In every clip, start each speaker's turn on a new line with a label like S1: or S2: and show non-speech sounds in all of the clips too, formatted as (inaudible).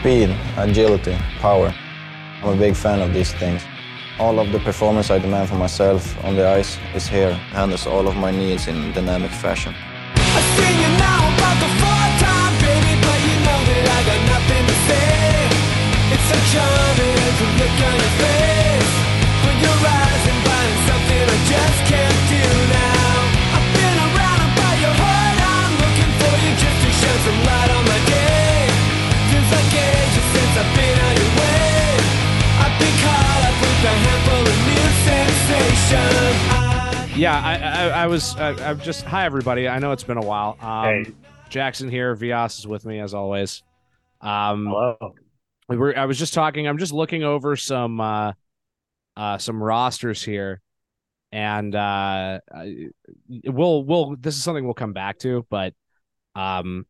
S1: Speed, agility, power. I'm a big fan of these things. All of the performance I demand for myself on the ice is here, handles all of my needs in dynamic fashion.
S2: I sing you now about the time,
S3: Yeah, I, I, I was. I, I'm just. Hi, everybody. I know it's been a while. Um,
S4: Hey.
S3: Jackson here. Vyas is with me as always. Um,
S4: Hello.
S3: we were. I was just talking. I'm just looking over some, uh, uh, some rosters here, and uh, we'll we'll. This is something we'll come back to, but, um,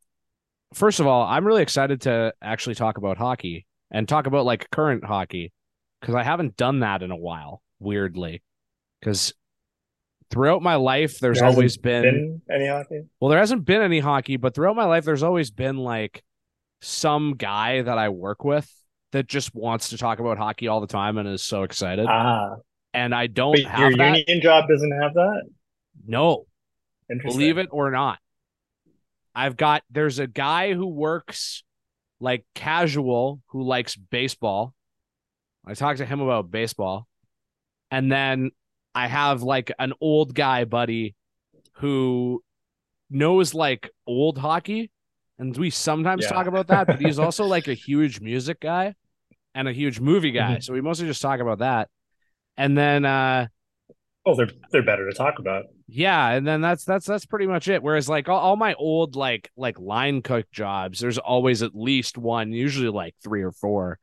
S3: first of all, I'm really excited to actually talk about hockey and talk about like current hockey because I haven't done that in a while. Weirdly, because throughout my life, there's
S4: There
S3: always been
S4: Been any hockey?
S3: well, there hasn't been any hockey, but throughout my life, there's always been like some guy that I work with that just wants to talk about hockey all the time and is so excited.
S4: Ah,
S3: and I don't
S4: but your
S3: have that.
S4: union job doesn't have that.
S3: No, believe it or not. I've got there's a guy who works like casual who likes baseball. I talked to him about baseball. And then I have like an old guy buddy who knows like old hockey. And we sometimes
S4: Yeah.
S3: talk about that, but he's (laughs) also like a huge music guy and a huge movie guy.
S4: Mhm.
S3: So we mostly just talk about that. And then uh
S4: Oh, they're they're better to talk about.
S3: yeah, and then that's that's that's pretty much it. Whereas like all, all my old like like line cook jobs, there's always at least one, usually like three or four,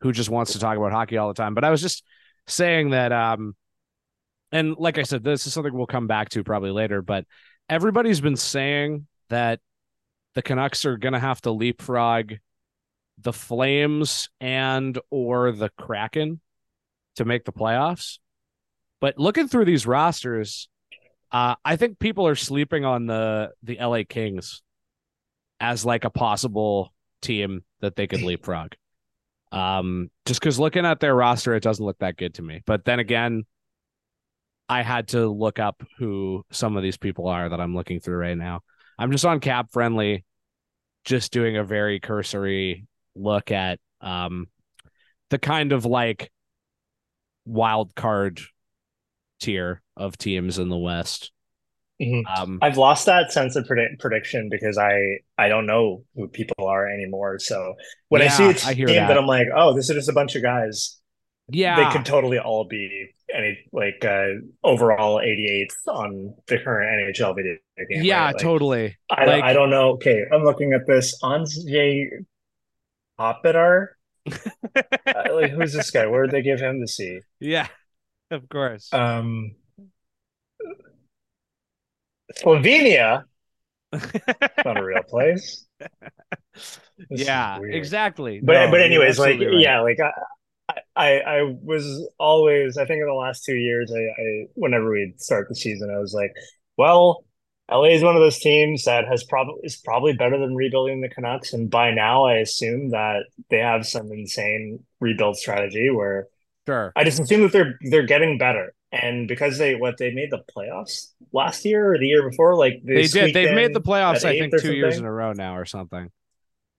S3: who just wants to talk about hockey all the time. But I was just saying that um and like I said, this is something we'll come back to probably later, but everybody's been saying that the Canucks are gonna have to leapfrog the Flames and or the Kraken to make the playoffs. But looking through these rosters, uh, I think people are sleeping on the the LA Kings as like a possible team that they could leapfrog. Um, just because looking at their roster, it doesn't look that good to me. But then again, I had to look up who some of these people are that I'm looking through right now. I'm just on Cap Friendly, just doing a very cursory look at um the kind of like wild card tier of teams in the West.
S4: Mhm.
S3: Um,
S4: I've lost that sense of predict- prediction because I I don't know who people are anymore. So when I see
S3: Yeah,
S4: a
S3: I
S4: team
S3: hear
S4: that.
S3: that.
S4: I'm like, oh, this is just a bunch of guys.
S3: Yeah,
S4: They could totally all be any like uh, overall 88th on the current NHL video game.
S3: yeah,
S4: right? Like,
S3: totally.
S4: I,
S3: Like-
S4: I don't know. Okay, I'm looking at this. Anze Kopitar. (laughs) uh, like, who's this guy? Where did they give him to see?
S3: Yeah, (laughs) of course.
S4: Um, Slovenia, not a real place. (laughs) This
S3: yeah, exactly.
S4: But
S3: No,
S4: but anyways, like
S3: right.
S4: yeah, like I, I I was always I think in the last two years, I, I whenever we'd start the season, I was like, well, LA is one of those teams that has probably is probably better than rebuilding the Canucks, and by now I assume that they have some insane rebuild strategy where
S3: sure.
S4: I just assume that they're they're getting better. And because they what they made the playoffs last year or the year before, like
S3: They did. They've made the playoffs. I think two years in a row now, or something,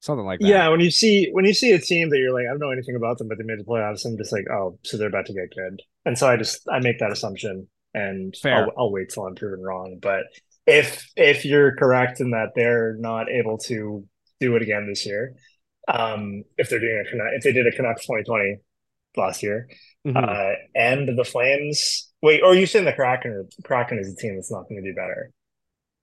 S3: something like that.
S4: Yeah, when you see when you see a team that you're like, I don't know anything about them, but they made the playoffs, I'm just like, oh, so they're about to get good. And so I just I make that assumption, and
S3: Fair.
S4: I'll, I'll wait till I'm proven wrong. But if if you're correct in that they're not able to do it again this year, um, if they're doing a Canuck, if they did a Canucks 2020 last year,
S3: Mhm.
S4: uh, and the Flames. Wait, or are you saying the Kraken? Kraken is a team that's not going to do better,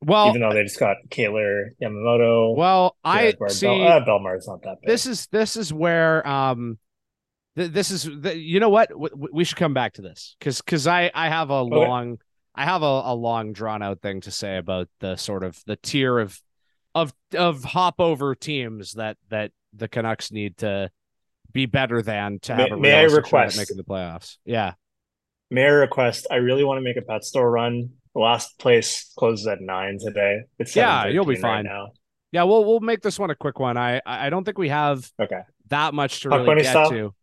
S3: well,
S4: even though they just got Kailer Yamamoto.
S3: well, I see.
S4: Bel- uh, Belmar's not that big.
S3: this is this is where um th- this is the, you know what w- w- we should come back to this because because i i have a long i have a, a long drawn out thing to say about the sort of the tier of of of hop over teams that that the canucks need to be better than to
S4: May-
S3: have a
S4: may I request-
S3: making the playoffs yeah
S4: May I request? I really want to make a pet store run. Last place closes at nine today. It's
S3: Yeah, you'll be fine.
S4: right now.
S3: yeah we'll we'll make this one a quick one i i I don't think we have
S4: Okay.
S3: that much to
S4: Puck
S3: really get
S4: style?
S3: to.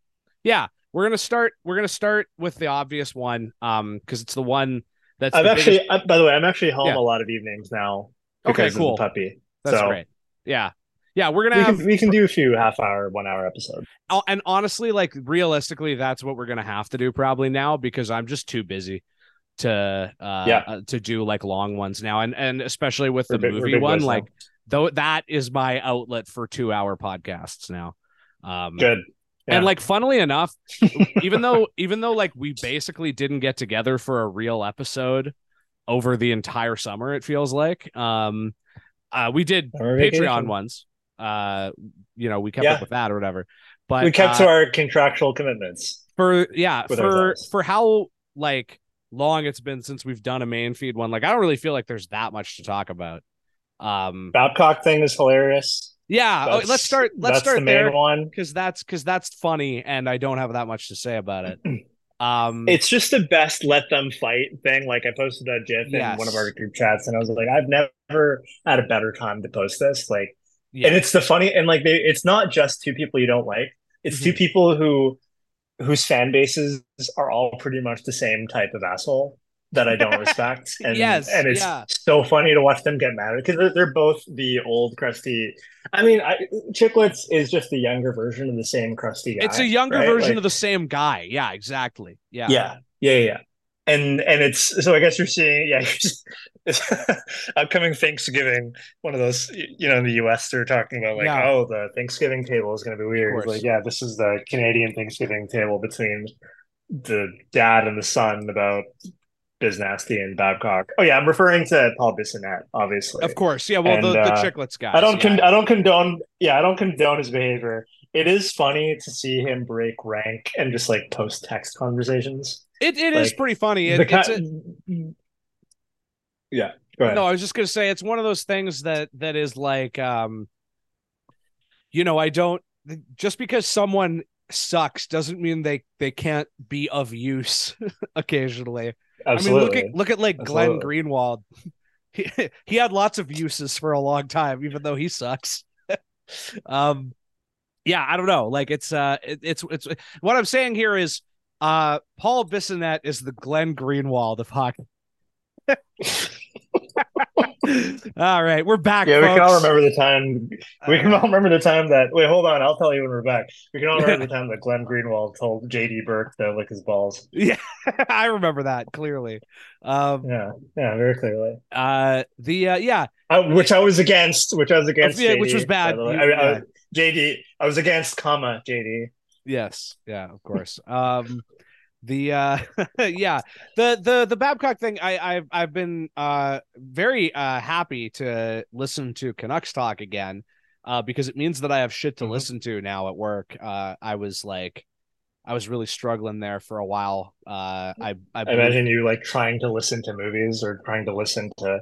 S3: Yeah, we're gonna start. We're gonna start with the obvious one, um, because it's the one that's. The
S4: actually,
S3: biggest-
S4: uh, by the way, I'm actually home
S3: Yeah.
S4: a lot of evenings now.
S3: Okay,
S4: because of the
S3: cool.
S4: puppy.
S3: That's
S4: so
S3: great. Yeah, yeah, we're gonna
S4: we
S3: have
S4: can, we can do a few half hour, one hour episodes.
S3: Oh, and honestly, like realistically, that's what we're gonna have to do probably now because I'm just too busy to uh,
S4: Yeah.
S3: uh, to do like long ones now, and and especially with the
S4: big-
S3: movie one, like though that is my outlet for two hour podcasts now. Um,
S4: Good. Yeah.
S3: and like funnily enough, (laughs) even though even though like we basically didn't get together for a real episode over the entire summer, it feels like um, uh, we did
S4: Summer
S3: Patreon
S4: vacation.
S3: ones. Uh, you know, we kept
S4: Yeah.
S3: up with that or whatever. But
S4: we kept
S3: uh,
S4: to our contractual commitments.
S3: for yeah for for how like long it's been since we've done a main feed one like i don't really feel like there's that much to talk about um
S4: Babcock thing is hilarious.
S3: yeah oh, let's start let's start
S4: the
S3: there
S4: one.
S3: because that's because that's funny and i don't have that much to say about it (clears throat) um
S4: It's just the best let them fight thing. Like I posted that GIF
S3: Yes.
S4: in one of our group chats, and I was like, I've never had a better time to post this. Like,
S3: yeah
S4: and it's the funny and like they, it's not just two people you don't like. It's two
S3: Mhm.
S4: people who whose fan bases are all pretty much the same type of asshole that I don't respect. (laughs) And
S3: Yes,
S4: and it's
S3: yeah.
S4: so funny to watch them get mad because they're, they're both the old crusty. I mean, I, Chicklets is just the younger version of the same crusty guy.
S3: it's a younger
S4: right?
S3: version
S4: Like-
S3: of the same guy yeah exactly yeah
S4: yeah yeah yeah and and it's so i guess you're seeing yeah (laughs) (laughs) upcoming thanksgiving one of those you know in the us they're talking about like
S3: Yeah.
S4: oh the thanksgiving table is going to be weird. It's like yeah this is the canadian thanksgiving table between the dad and the son about biz nasty and babcock. Oh yeah i'm referring to paul bissonnette obviously.
S3: Of course. Yeah well the,
S4: And,
S3: the
S4: uh,
S3: chicklets guy
S4: I don't con- I don't condone yeah, I don't condone his behavior. It is funny to see him break rank and just like post text conversations.
S3: it, it is
S4: like,
S3: pretty funny. it,
S4: The
S3: it's a,
S4: yeah, go ahead.
S3: No, I was just gonna say it's one of those things that that is like um you know, I don't just because someone sucks doesn't mean they they can't be of use (laughs) occasionally.
S4: Absolutely.
S3: I mean, look at look at like Glenn Greenwald. (laughs) He, he had lots of uses for a long time, even though he sucks. (laughs) um, yeah, I don't know. Like it's uh, it, it's it's what I'm saying here is uh, Paul Bissonnette is the Glenn Greenwald of hockey. (laughs) all right, we're back.
S4: yeah, we can all remember the time. We can
S3: Uh,
S4: all remember the time that. Wait, hold on. I'll tell you when we're back. We can all remember the (laughs) time that Glenn Greenwald told JD Burke to lick his balls.
S3: Yeah, (laughs) I remember that clearly. Um,
S4: Yeah, yeah, very clearly.
S3: uh, the uh, yeah,
S4: Uh, which I was against. Which I was against.
S3: yeah, which was bad.
S4: by the way.
S3: You-
S4: I mean, I was- JD. I was against, comma JD.
S3: Yes, yeah, of course. Um the uh (laughs) yeah, the the the Babcock thing I I've I've been uh very uh happy to listen to Canucks talk again uh because it means that I have shit to
S4: Mhm.
S3: listen to now at work. Uh I was like I was really struggling there for a while. Uh I I,
S4: I imagine you like trying to listen to movies or trying to listen to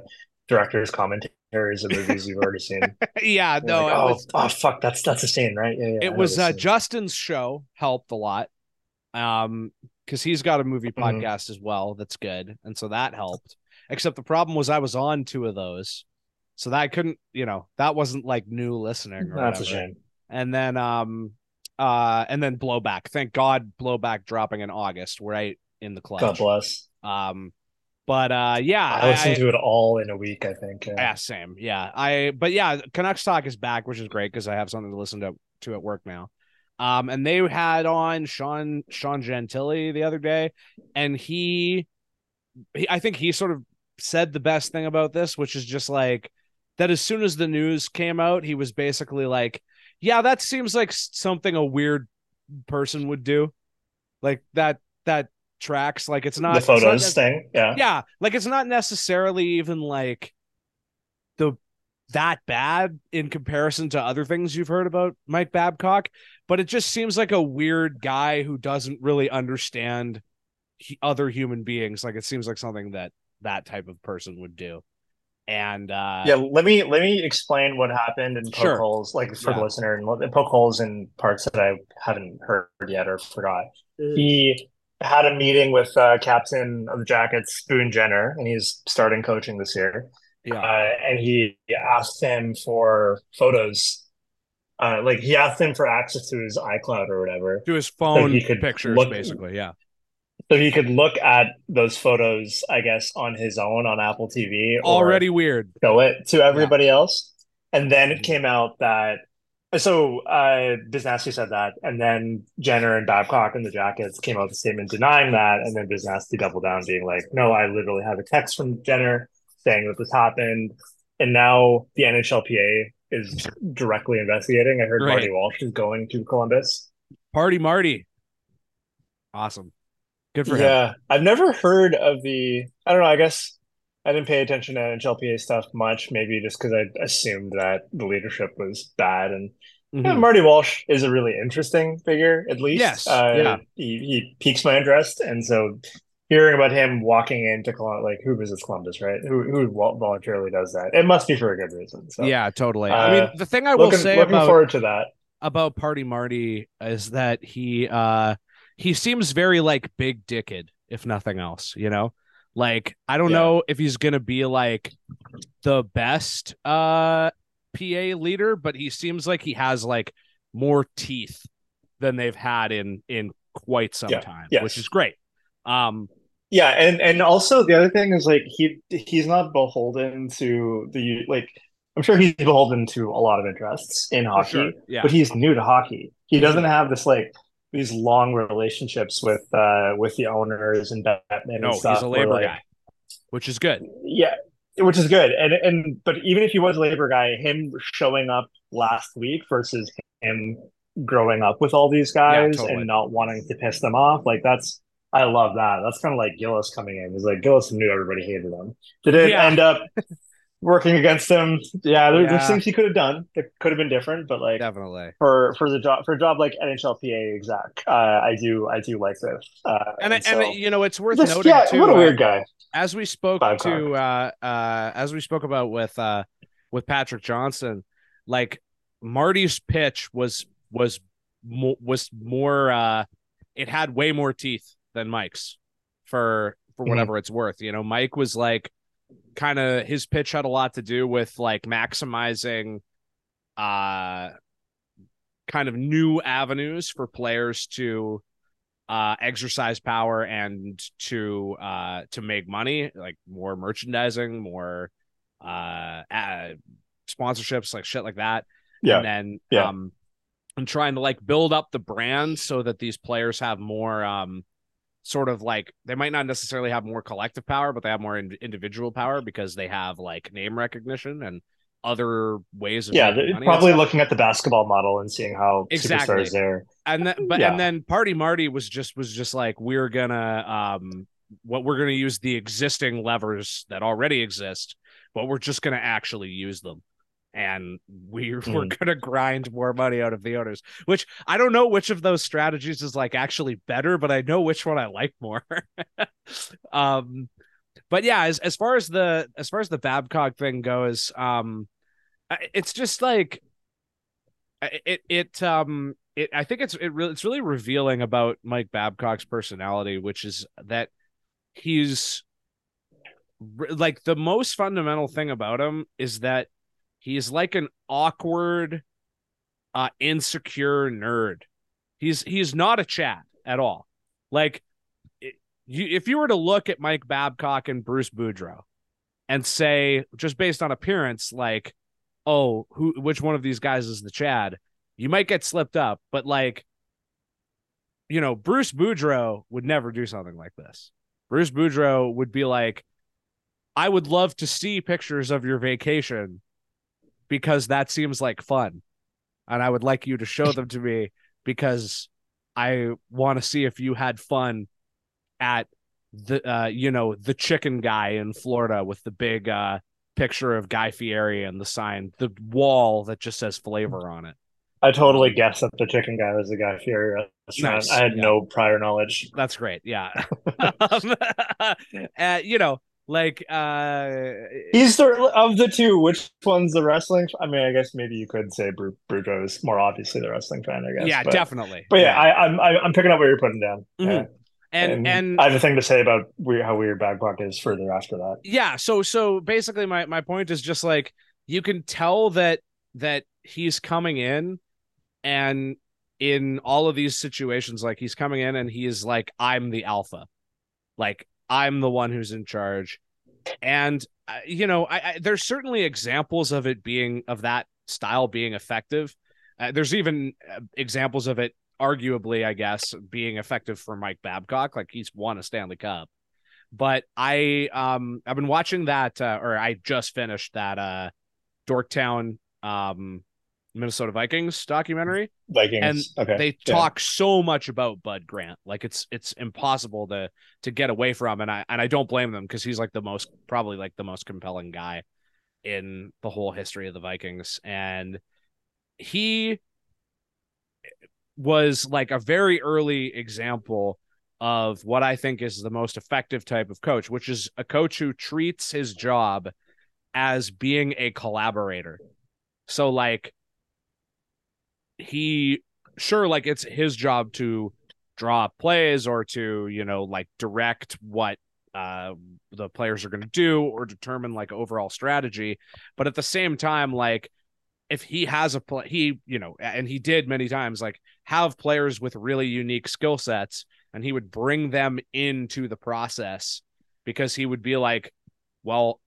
S4: directors' commentaries of movies you've already seen. (laughs)
S3: yeah,
S4: You're
S3: no,
S4: like, oh,
S3: was
S4: oh, fuck, that's that's a scene, right? Yeah, yeah.
S3: It
S4: know
S3: was uh. Justin's show helped a lot. Um because he's got a movie
S4: Mhm.
S3: podcast as well that's good. And so that helped. Except the problem was I was on two of those. So that I couldn't, you know, that wasn't like new listening or
S4: That's a shame.
S3: And then um uh and then blowback. Thank God blowback dropping in August, right in the clutch.
S4: God bless.
S3: Um but uh yeah,
S4: I listened to it all in a week. I think. Yeah.
S3: yeah, same. Yeah. I but yeah, Canucks talk is back, which is great because I have something to listen to to at work now. Um, and they had on Sean Sean Gentille the other day, and he, he I think he sort of said the best thing about this, which is just like that as soon as the news came out, he was basically like, Yeah, that seems like something a weird person would do. Like that that tracks. Like it's not
S4: the
S3: it's not
S4: photos thing. Yeah.
S3: yeah like it's not necessarily even like that bad in comparison to other things you've heard about mike babcock but it just seems like a weird guy who doesn't really understand he, other human beings like it seems like something that that type of person would do and uh
S4: Yeah, let me let me explain what happened and poke
S3: Sure.
S4: holes, like for
S3: Yeah.
S4: the listener, and poke holes in parts that I haven't heard yet or forgot. He had a meeting with uh, captain of the Jackets, Boone Jenner, and he's starting coaching this year.
S3: Yeah
S4: Uh, and he asked them for photos uh, like he asked them for access to his iCloud or whatever,
S3: to his phone
S4: he could
S3: pictures,
S4: look-
S3: basically. Yeah.
S4: so he could look at those photos, I guess, on his own on Apple TV. or
S3: Already weird.
S4: show it to everybody else. And then it came out that so uh Biznasty said that, and then Jenner and Babcock and the Jackets came out with a statement denying that, and then Biznasty doubled down, being like, "No, I literally have a text from Jenner saying that this happened." And now the NHLPA is directly investigating. I heard
S3: Right.
S4: Marty Walsh is going to Columbus.
S3: Party Marty. Awesome. Good for him.
S4: Yeah, I've never heard of the. I don't know. I guess I didn't pay attention to NHLPA stuff much. Maybe just because I assumed that the leadership was bad. And yeah,
S3: Mhm.
S4: Marty Walsh is a really interesting figure. At least,
S3: Yes,
S4: uh,
S3: yeah.
S4: he he piques my interest, and so hearing about him walking into Columbus, like who visits Columbus, right? Who who voluntarily does that? It must be for a good reason. So
S3: Yeah, totally. I mean,
S4: Uh,
S3: the thing I will
S4: looking
S3: say
S4: looking
S3: about
S4: forward to that.
S3: about Party Marty is that he uh he seems very like big dicked, if nothing else, you know? Like I don't
S4: Yeah.
S3: know if he's gonna be like the best uh PA leader, but he seems like he has like more teeth than they've had in in quite some
S4: Yeah.
S3: time,
S4: Yes.
S3: which is great. Um
S4: Yeah, and and also the other thing is like he he's not beholden to the like I'm sure he's beholden to a lot of interests in hockey,
S3: sure. Yeah.
S4: but he's new to hockey. He doesn't have this like these long relationships with uh with the owners and Batman
S3: no,
S4: and stuff.
S3: he's a
S4: where,
S3: labor
S4: like,
S3: guy, which is good.
S4: Yeah, which is good. And and but even if he was a labor guy, him showing up last week versus him growing up with all these guys
S3: totally.
S4: and not wanting to piss them off, like that's I love that. That's kind of like Gillis coming in. He's like Gillis knew everybody hated him. Did it
S3: Yeah.
S4: end up working against him? Yeah, there,
S3: Yeah.
S4: there's things he could have done that could have been different, but like
S3: Definitely.
S4: for for the job for a job like NHLPA exec, uh, I do I do like this. Uh,
S3: And, I
S4: so-
S3: and you know, it's worth
S4: This-
S3: noting
S4: yeah,
S3: too.
S4: what a
S3: uh,
S4: weird guy.
S3: as we spoke
S4: Babcock.
S3: to uh uh as we spoke about with uh with Patrick Johnson like Marty's pitch was was mo- was more uh it had way more teeth than Mike's for for
S4: Mhm.
S3: whatever it's worth you know Mike was like kind of his pitch had a lot to do with like maximizing uh kind of new avenues for players to uh exercise power and to uh to make money like more merchandising more uh, uh sponsorships like shit like that
S4: Yeah.
S3: and then
S4: Yeah.
S3: um and trying to like build up the brand so that these players have more um sort of like they might not necessarily have more collective power but they have more in- individual power because they have like name recognition and other ways of
S4: Yeah, probably looking at the basketball model and seeing how
S3: Exactly.
S4: superstars there.
S3: and then but
S4: Yeah.
S3: and then party marty was just was just like we're gonna um what we're gonna use the existing levers that already exist but we're just gonna actually use them and we, (laughs) we're
S4: Mm.
S3: gonna grind more money out of the owners which i don't know which of those strategies is like actually better but i know which one i like more (laughs) um but yeah as, as far as the as far as the babcock thing goes um it's just like I- it it um it I think it's it really it's really revealing about Mike Babcock's personality, which is that he's like the most fundamental thing about him is that he's like an awkward, uh, insecure nerd. He's he's not a Chad at all. Like, you if you were to look at Mike Babcock and Bruce Boudreau, and say just based on appearance, like, oh, who which one of these guys is the Chad? You might get slipped up, but like, you know, Bruce Boudreau would never do something like this. Bruce Boudreau would be like, I would love to see pictures of your vacation because that seems like fun. And I would like you to show them to me because I want to see if you had fun at the uh you know the chicken guy in Florida with the big uh picture of Guy Fieri and the sign the wall that just says flavor on it.
S4: I totally guessed that the chicken guy was the guy Fieri restaurant.
S3: Nice,
S4: I had
S3: yeah.
S4: no prior knowledge.
S3: That's great. Yeah. (laughs) (laughs) um, (laughs) uh, you know, like uh
S4: He's the of the two. Which one's the wrestling? I mean, I guess maybe you could say Bru- Boudreau is more obviously the wrestling fan. I guess.
S3: yeah,
S4: but,
S3: definitely.
S4: But yeah, I, I'm I, I'm picking up what you're putting down.
S3: Mhm.
S4: Yeah.
S3: and and
S4: I have a thing to say about weird, how weird Babcock is further after that.
S3: yeah so so basically my my point is just like you can tell that that he's coming in and in all of these situations, like he's coming in and he is like, I'm the alpha. Like I'm the one who's in charge. And uh, you know, I, I, there's certainly examples of it being of that style being effective. Uh, there's even uh, examples of it, arguably, I guess, being effective for Mike Babcock. Like he's won a Stanley Cup. But I, um, I've been watching that, uh, or I just finished that, uh, Dorktown, um, Minnesota Vikings documentary
S4: Vikings.
S3: and
S4: okay.
S3: they
S4: Yeah.
S3: talk so much about Bud Grant. Like it's it's impossible to to get away from and I and I don't blame them because he's like the most probably like the most compelling guy in the whole history of the Vikings and he was like a very early example of what I think is the most effective type of coach, which is a coach who treats his job as being a collaborator. So like he sure like it's his job to draw plays or to you know like direct what uh the players are going to do or determine like overall strategy. But at the same time like if he has a play he you know and he did many times like have players with really unique skill sets and he would bring them into the process because he would be like well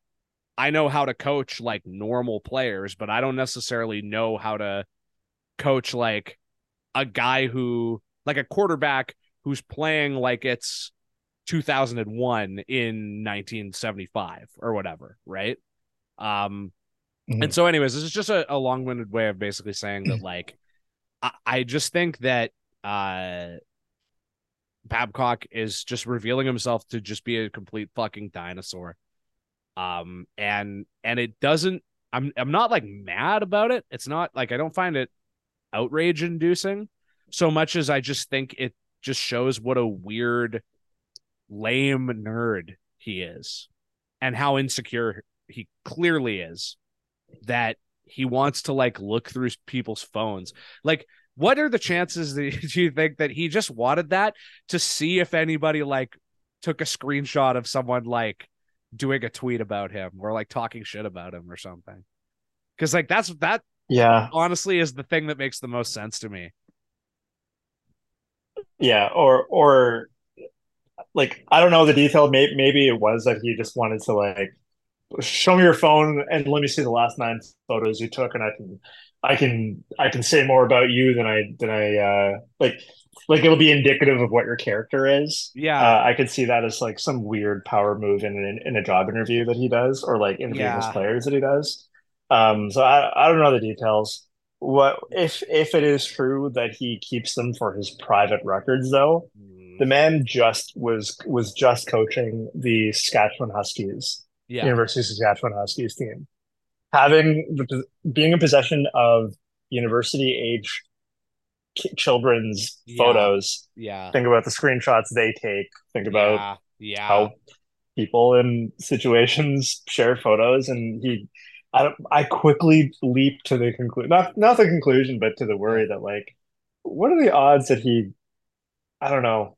S3: i know how to coach like normal players but i don't necessarily know how to coach like a guy who like a quarterback who's playing like it's 2001 in 1975 or whatever right? Um
S4: Mhm.
S3: and so anyways this is just a, a long-winded way of basically saying that (clears throat) like I, I just think that uh babcock is just revealing himself to just be a complete fucking dinosaur. Um and and it doesn't i'm i'm not like mad about it. It's not like i don't find it outrage inducing so much as I just think it just shows what a weird, lame nerd he is and how insecure he clearly is that he wants to like look through people's phones. Like, what are the chances that (laughs) you think that he just wanted that to see if anybody like took a screenshot of someone like doing a tweet about him or like talking shit about him or something? Because like that's that
S4: yeah.
S3: honestly is the thing that makes the most sense to me.
S4: Yeah. Or or like I don't know the detail. Maybe maybe it was that he just wanted to like show me your phone and let me see the last nine photos you took, and I can I can I can say more about you than I than I uh like like it'll be indicative of what your character is.
S3: Yeah.
S4: Uh, I could see that as like some weird power move in in, in a job interview that he does, or like interviewing his players that he does. Um, so I I don't know the details. What if if it is true that he keeps them for his private records though?
S3: Mm,
S4: The man just was was just coaching the Saskatchewan Huskies,
S3: yeah.
S4: University of Saskatchewan Huskies team. Having the being in possession of university age children's
S3: Yeah.
S4: photos.
S3: Yeah.
S4: Think about the screenshots they take. Think about
S3: yeah. Yeah.
S4: how people in situations (laughs) share photos, and he. I I quickly leap to the conclusion, not not the conclusion, but to the worry that like, what are the odds that he, I don't know,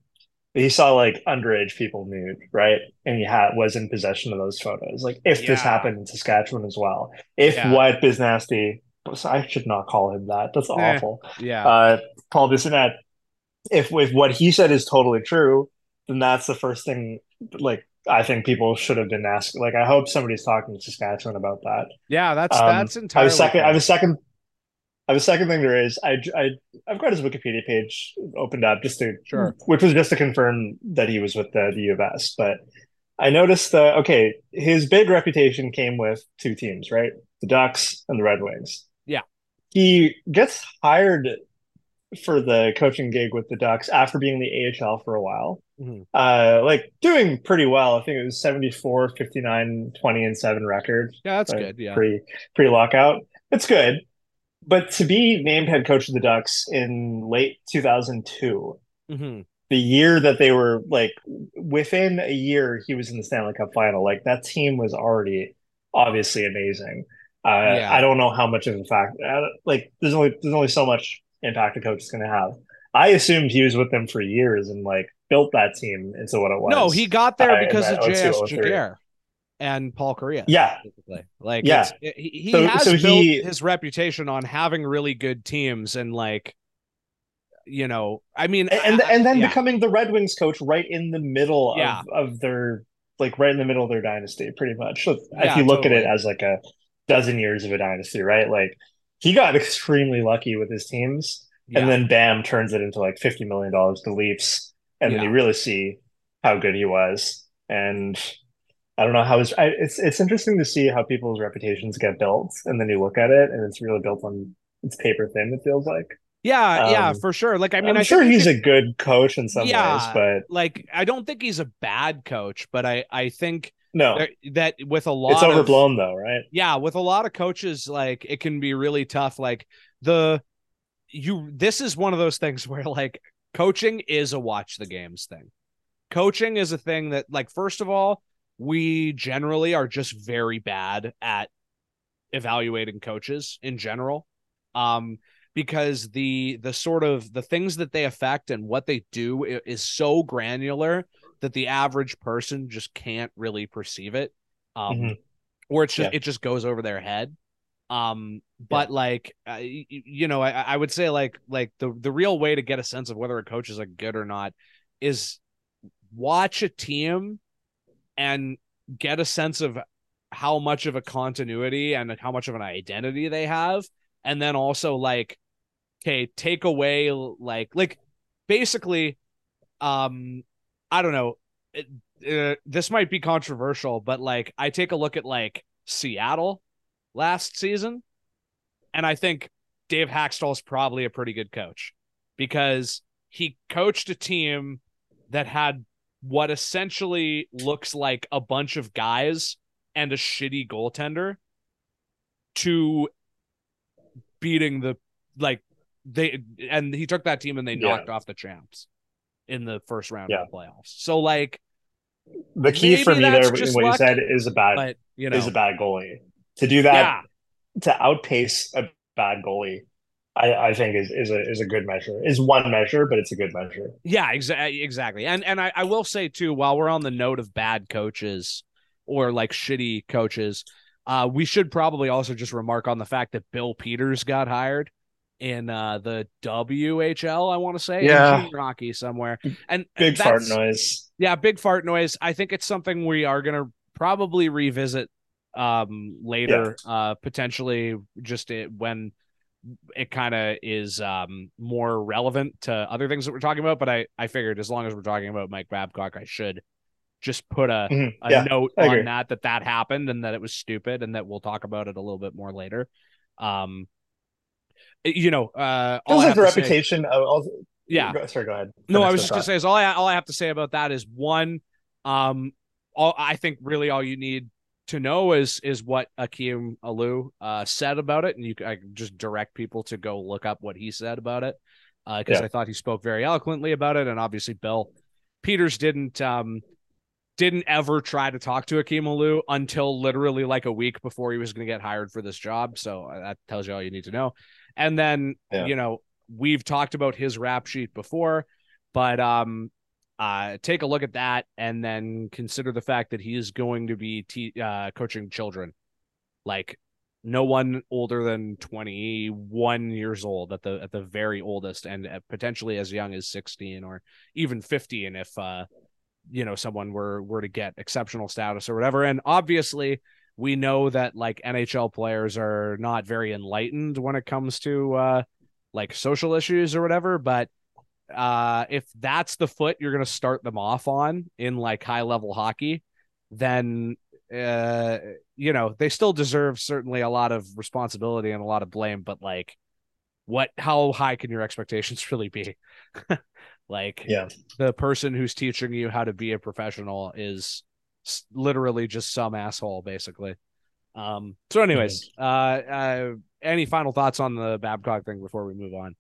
S4: he saw like underage people nude, right? And he had was in possession of those photos. Like if this happened in Saskatchewan as well, if
S3: Yeah.
S4: Biznasty, I should not call him that. That's
S3: Eh.
S4: awful.
S3: yeah.
S4: Uh, Paul Bissonnette, if if what he said is totally true, then that's the first thing. Like I think people should have been asking. Like I hope somebody's talking to Saskatchewan about that.
S3: yeah. That's
S4: um,
S3: that's
S4: I have
S3: entirely.
S4: a second. I have a second. I have a second thing. There is. I I I've got his Wikipedia page opened up just to
S3: Sure.
S4: which was just to confirm that he was with the, the U of S. But I noticed that okay, his big reputation came with two teams, right? The Ducks and the Red Wings.
S3: Yeah.
S4: He gets hired for the coaching gig with the Ducks after being in the AHL for a while.
S3: Mhm.
S4: Uh, like doing pretty well. I think it was 74, 59, 20, and 7 record
S3: Yeah, that's
S4: like,
S3: good. Yeah.
S4: pre pre lockout. It's good, but to be named head coach of the Ducks in late two thousand two,
S3: Mhm.
S4: the year that they were like within a year, he was in the Stanley Cup final. Like that team was already obviously amazing. Uh,
S3: Yeah.
S4: I don't know how much of a fact. Like there's only there's only so much impact a coach is going to have. I assumed he was with them for years and like built that team into what it was.
S3: No, he got there
S4: I-
S3: because of JS
S4: 02, 03.
S3: Giguere. and Paul Kariya.
S4: Yeah.
S3: basically. Like
S4: Yeah.
S3: he, he
S4: So-
S3: has
S4: so
S3: built
S4: he-
S3: his reputation on having really good teams and like you know, I mean
S4: and
S3: I-
S4: and then
S3: yeah.
S4: becoming the Red Wings coach right in the middle
S3: Yeah.
S4: of, of their like right in the middle of their dynasty, pretty much. So
S3: Yeah,
S4: if you look at it as like a dozen years of a dynasty, right? Like he got (laughs) extremely lucky with his teams, and then bam, turns it into like fifty million dollars to Leafs, and then
S3: Yeah.
S4: you really see how good he was. And I don't know how his. I, it's it's interesting to see how people's reputations get built, and then you look at it, and it's really built on it's paper thin. It feels like.
S3: yeah, yeah,
S4: um,
S3: for sure. Like I mean,
S4: I'm
S3: I
S4: sure he's a good coach in some
S3: Yeah.
S4: ways, but
S3: like I don't think he's a bad coach, but I I think
S4: no,
S3: that, that with a lot
S4: it's
S3: of
S4: overblown though, right?
S3: yeah with a lot of coaches like it can be really tough like the you this is one of those things (laughs) where like coaching is a watch the games thing coaching is a thing that like first of all we generally are just very bad at evaluating coaches in general um because the the sort of the things that they affect and what they do is so granular that the average person just can't really perceive it um
S4: Mhm.
S3: or it's just
S4: Yeah.
S3: it just goes over their head um but like uh, you know I, I would say like like the the real way to get a sense of whether a coach is like good or not is watch a team and get a sense of how much of a continuity and how much of an identity they have. And then also like okay take away like like basically um i don't know it, uh, this might be controversial but like i take a look at like seattle last season and i think dave hakstol is probably a pretty good coach because he coached a team that had what essentially looks like a bunch of guys and a shitty goaltender to beating the like they and he took that team and they
S4: Yeah.
S3: knocked off the champs in the first round
S4: Yeah.
S3: of the playoffs. So like
S4: The key for me there, what you said, is a bad
S3: but you know
S4: is a bad goalie. To do that,
S3: yeah
S4: to outpace a bad goalie, I, I think is is a is a good measure. Is one measure, but it's a good measure.
S3: Yeah, exa- exactly. And and I, I will say too, while we're on the note of bad coaches or like shitty coaches, uh, we should probably also just remark on the fact that Bill Peters got hired in uh, the WHL. I want to say, in
S4: Yeah.
S3: junior hockey somewhere, and
S4: Big fart noise.
S3: Yeah, big fart noise. I think it's something we are gonna probably revisit um later, uh, potentially just it, when it kind of is um more relevant to other things that we're talking about. But I I figured as long as we're talking about Mike Babcock, I should just put a
S4: Mhm.
S3: a
S4: Yeah,
S3: note on that that that happened and that it was stupid and that we'll talk about it a little bit more later. Um, you know, uh, all
S4: like the
S3: have to say-
S4: reputation. Of, also,
S3: yeah,
S4: Go, sorry, go ahead.
S3: no, I was just gonna say is all I all I have to say about that is one, um, all I think really all you need to know is is what Akim Aliu uh said about it, and you I can just direct people to go look up what he said about it, uh, because
S4: Yeah.
S3: I thought he spoke very eloquently about it, and obviously Bill Peters didn't um didn't ever try to talk to Akim Aliu until literally like a week before he was going to get hired for this job, so uh, that tells you all you need to know, and then
S4: Yeah.
S3: you know we've talked about his rap sheet before but um uh take a look at that and then consider the fact that he is going to be te- uh coaching children. Like no one older than 21 years old at the at the very oldest and uh, potentially as young as 16 or even 15 if uh you know someone were were to get exceptional status or whatever. And obviously we know that like NHL players are not very enlightened when it comes to uh like social issues or whatever but uh if that's the foot you're going to start them off on in like high level hockey then uh you know they still deserve certainly a lot of responsibility and a lot of blame but like what how high can your expectations (laughs) really be? (laughs) Like
S4: Yeah.
S3: the person who's teaching you how to be a professional is literally just some asshole basically. Um so anyways uh uh any final thoughts on the babcock thing before we move on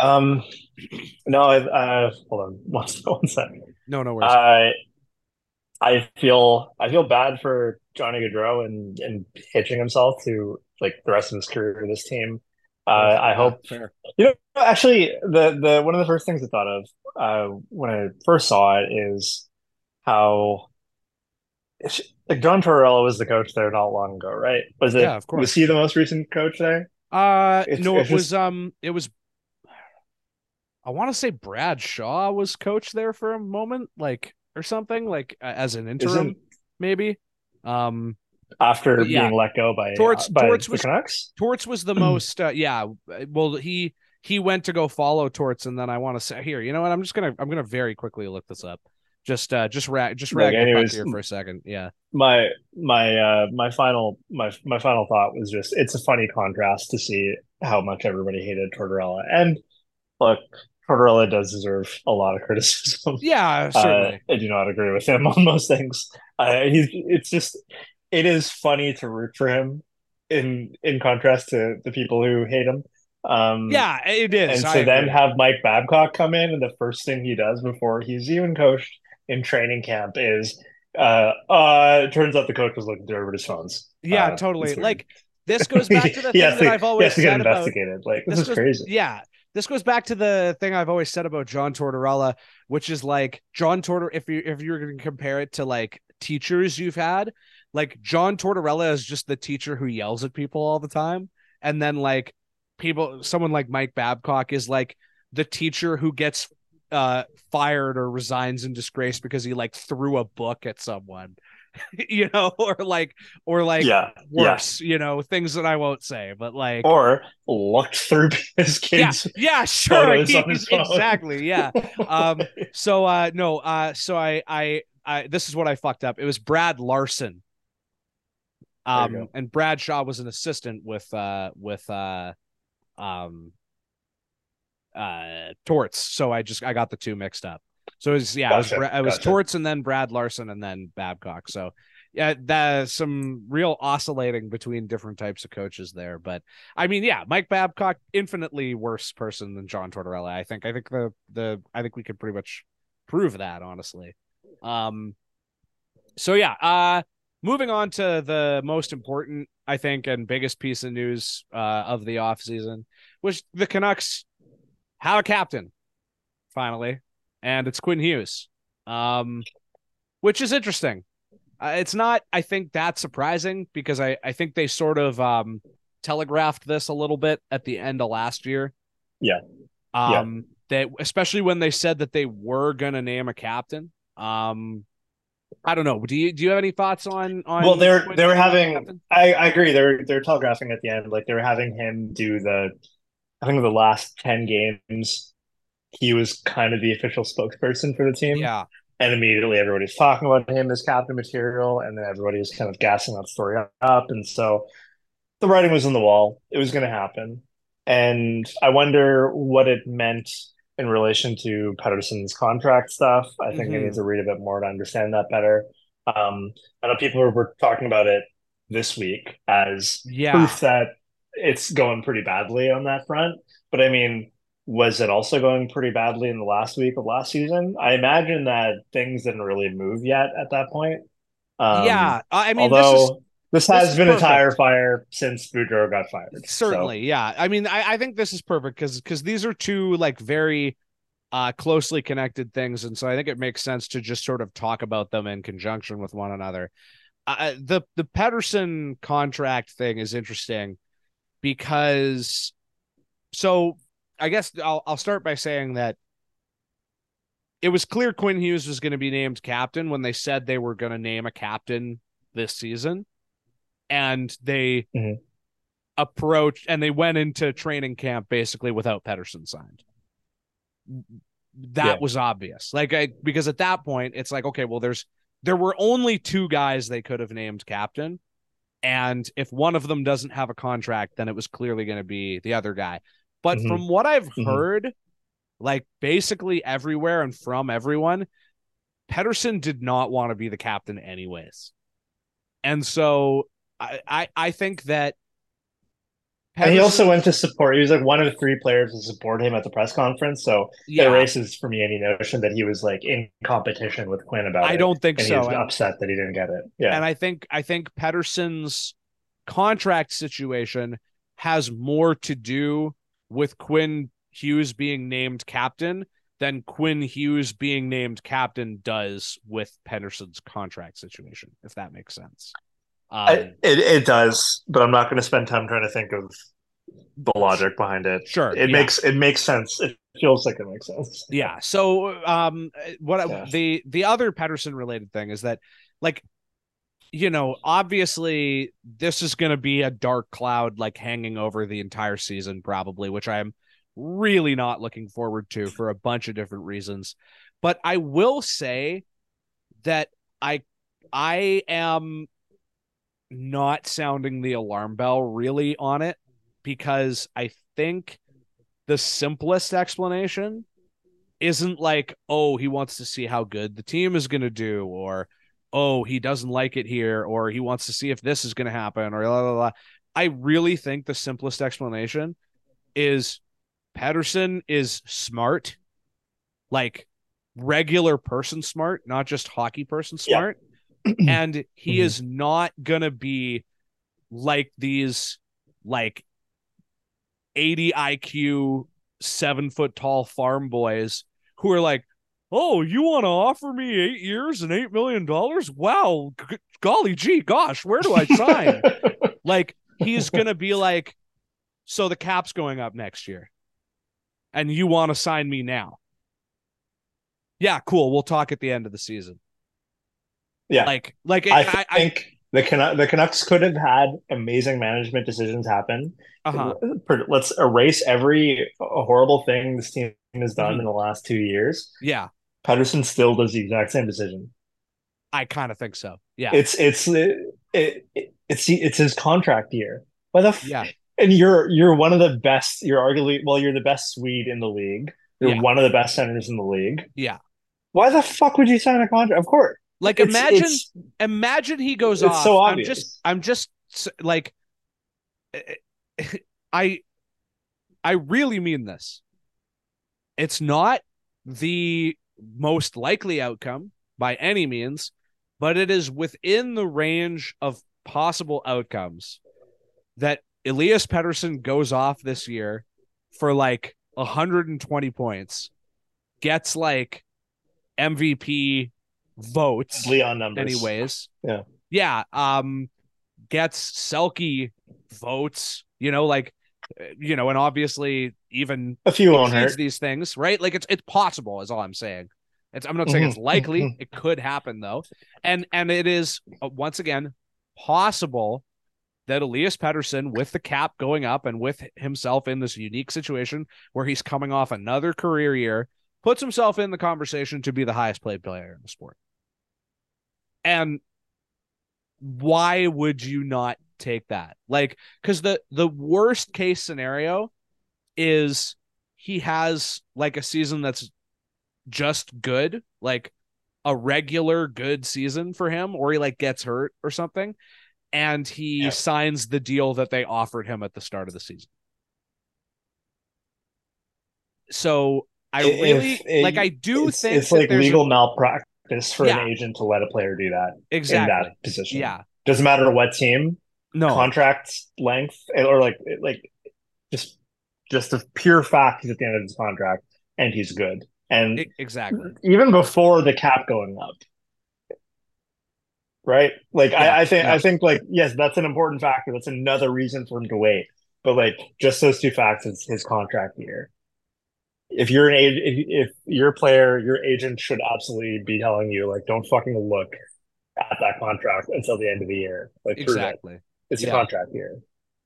S4: Um, no, I, uh, hold on (laughs) one, one second.
S3: no no worries
S4: I I feel I feel bad for Johnny Gaudreau and and hitching himself to like the rest of his career with this team. Uh, I hope
S3: fair
S4: you know actually the the one of the first things I thought of uh, when I first saw it is how like John Tortorella was the coach there not long ago, right? Was it?
S3: Yeah, of course.
S4: Was he the most recent coach there?
S3: Uh,
S4: It's-
S3: no, it was
S4: just-
S3: um, it was. I want to say Brad Shaw was coach there for a moment, like or something, like as an interim,
S4: Isn't
S3: maybe. Um,
S4: after
S3: Yeah.
S4: being let go by
S3: Torts-
S4: uh, by
S3: Torts
S4: the
S3: was-
S4: Canucks?
S3: Torts was the (clears throat) most, uh, yeah. Well, he he went to go follow Torts, and then I want to say here, you know what? I'm just gonna I'm gonna very quickly look this up. Just uh, just rag just
S4: Like,
S3: rag puck
S4: anyways,
S3: here for a second. Yeah,
S4: my my uh my final my my final thought was just it's a funny contrast to see how much everybody hated Tortorella. And look, Tortorella does deserve a lot of criticism. (laughs)
S3: yeah,
S4: Uh,
S3: certainly.
S4: I do not agree with him (laughs) on most things. Uh, he's it's just it is funny to root for him in in contrast to the people who hate him. Um,
S3: yeah, it is.
S4: and
S3: I
S4: so then have Mike Babcock come in, and the first thing he does before he's even coached in training camp is, uh, uh, it turns out the coach was looking through everybody's phones.
S3: yeah,
S4: Uh,
S3: totally. Like this goes back to the (laughs) thing that I've
S4: he
S3: always
S4: has to get
S3: said about
S4: investigated. Like this,
S3: this
S4: is
S3: goes-
S4: crazy.
S3: Yeah. This goes back to the thing I've always said about John Tortorella, which is like John Tortor if you if you're going to compare it to like teachers you've had, like John Tortorella is just the teacher who yells at people all the time and then like people someone like Mike Babcock is like the teacher who gets uh fired or resigns in disgrace because he like threw a book at someone. (laughs) you know, or like or like
S4: yeah, yeah.
S3: you know, things that I won't say, but like
S4: Or looked through (laughs) his
S3: yeah,
S4: kids.
S3: yeah, (laughs) sure,
S4: on his phone.
S3: exactly, yeah. Um, so uh, no, uh, so I, I, I, this is what I fucked up. It was Brad
S4: Larsen.
S3: Um, and Brad Shaw was an assistant with, uh, with, uh, um, uh, Torts. So I just I got the two mixed up. So it was yeah, it was,
S4: Gotcha,
S3: it was
S4: gotcha.
S3: Torts and then Brad Larsen and then Babcock. So yeah, that's some real oscillating between different types of coaches there. But I mean, yeah, Mike Babcock, infinitely worse person than John Tortorella. I think. I think the the I think we could pretty much prove that honestly. Um. So yeah, uh, moving on to the most important, I think, and biggest piece of news uh, of the offseason, which the Canucks have a captain finally, and it's Quinn Hughes, um, which is interesting. Uh, it's not, I think, that surprising because I, I think they sort of um, telegraphed this a little bit at the end of last year.
S4: Yeah. Yeah.
S3: Um, that especially when they said that they were gonna name a captain. Um, I don't know. Do you do you have any thoughts on on?
S4: well, they're they were having. I, I agree. They're they're telegraphing at the end, like they were having him do the. I think the last ten games, he was kind of the official spokesperson for the team.
S3: Yeah,
S4: And immediately everybody's talking about him as captain material, and then everybody was kind of gassing that story up. And so the writing was on the wall. It was going to happen. And I wonder what it meant in relation to Pettersson's contract stuff. I think I
S3: Mhm.
S4: need to read a bit more to understand that better. Um, I know people were talking about it this week as
S3: yeah.
S4: proof that it's going pretty badly on that front. But I mean, was it also going pretty badly in the last week of last season? I imagine that things didn't really move yet at that point. Um,
S3: yeah, I mean,
S4: although
S3: this is
S4: this,
S3: this
S4: has
S3: is
S4: been
S3: perfect.
S4: a tire fire since Boudreau got fired. So,
S3: certainly yeah i mean i, I think this is perfect because because these are two like very uh closely connected things and so i think it makes sense to just sort of talk about them in conjunction with one another uh, the the Pettersson contract thing is interesting because so i guess i'll, I'll start by saying that it was clear quinn hughes was going to be named captain when they said they were going to name a captain this season and they
S4: Mhm.
S3: approached and they went into training camp basically without Pettersson signed. That
S4: Yeah.
S3: was obvious. Like I because at that point it's like okay, well there's there were only two guys they could have named captain and if one of them doesn't have a contract then it was clearly going to be the other guy. But
S4: Mhm.
S3: from what I've
S4: Mhm.
S3: heard like basically everywhere and from everyone Pettersson did not want to be the captain anyways. And so I I, I think that
S4: and he also went to support. He was like one of three players to support him at the press conference. So it
S3: yeah,
S4: erases for me any notion that he was like in competition with Quinn about it.
S3: I don't think
S4: and
S3: so.
S4: he was
S3: And,
S4: upset that he didn't get it. Yeah.
S3: and I think I think Pettersson's contract situation has more to do with Quinn Hughes being named captain than Quinn Hughes being named captain does with Pettersson's contract situation, if that makes sense. Um,
S4: I, it it does, but I'm not going to spend time trying to think of the logic behind it.
S3: Sure,
S4: it
S3: yeah.
S4: makes it makes sense. It feels like it makes sense.
S3: yeah. So um what I- the the other Pettersson related thing is that like you know, obviously this is going to be a dark cloud like hanging over the entire season probably, which I'm really not looking forward to for a bunch of different reasons. But I will say that I I am not sounding the alarm bell really on it because I think the simplest explanation isn't like, oh, he wants to see how good the team is going to do, or oh, he doesn't like it here, or he wants to see if this is going to happen, or blah, blah, blah. I really think the simplest explanation is Pettersson is smart, like regular person smart, not just hockey person
S4: Yeah.
S3: smart. (clears throat) and he
S4: Mhm.
S3: is not going to be like these like 80 IQ, seven foot tall farm boys who are like, Oh, you want to offer me eight years and eight million dollars? Wow, g- golly gee, gosh, where do I sign? (laughs) like, he's gonna be like, So the cap's going up next year, and you want to sign me now? Yeah, cool. We'll talk at the end of the season.
S4: Yeah.
S3: Like, like
S4: I
S3: I, I,
S4: think the Canu- the Canucks could have had amazing management decisions happen.
S3: uh-huh.
S4: Let's erase every horrible thing this team has done
S3: Mhm.
S4: in the last two years.
S3: yeah,
S4: Pettersson still does the exact same decision.
S3: I kind of think so. Yeah,
S4: It's it's uh, it, it, it's it's his contract year. Why the f-
S3: yeah,
S4: and you're you're one of the best. You're arguably well, you're the best Swede in the league. You're
S3: Yeah.
S4: one of the best centers in the league.
S3: yeah.
S4: Why the fuck would you sign a contract? Of course.
S3: Like,
S4: It's-
S3: imagine,
S4: it's-
S3: imagine he goes off.
S4: so
S3: I'm
S4: obvious.
S3: just, I'm just like, (laughs) I, I really mean this. It's not the most likely outcome by any means, but it is within the range of possible outcomes that Elias Pettersson goes off this year for like 120 points, gets like MVP votes
S4: Leon numbers.
S3: anyways.
S4: Yeah.
S3: Yeah. Um, gets Selke votes, you know, like, you know, and obviously even
S4: A few won't
S3: these things, right? Like it's it's possible, is all I'm saying. It's I'm not saying it's
S4: Mhm,
S3: likely.
S4: mhm.
S3: It could happen though, and and it is uh, once again possible that Elias Pettersson, with the cap going up and with himself in this unique situation where he's coming off another career year, puts himself in the conversation to be the highest paid player in the sport. And why would you not take that? Like, because the the worst case scenario is he has like a season that's just good, like a regular good season for him, or he like gets hurt or something, and he
S4: Yeah.
S3: signs the deal that they offered him at the start of the season. So I
S4: If-
S3: really
S4: if- eh,
S3: like. I do
S4: it's,
S3: think
S4: it's
S3: that
S4: like
S3: there's a-
S4: legal malpractice for
S3: Yeah.
S4: an agent to let a player do that
S3: exactly.
S4: in that position.
S3: Yeah.
S4: Doesn't matter what team,
S3: No.
S4: contract length, or like like just just the pure fact he's at the end of his contract and he's good. And
S3: exactly.
S4: even before the cap going up. Right? Like
S3: Yeah,
S4: I, I think
S3: yeah.
S4: I think like yes, that's an important factor. That's another reason for him to wait. But like just those two facts is his contract year. If you're an agent, if, if you're a player, your agent should absolutely be telling you like, don't fucking look at that contract until the end of the year. Like.
S3: Exactly.
S4: It's
S3: Yeah.
S4: a contract year.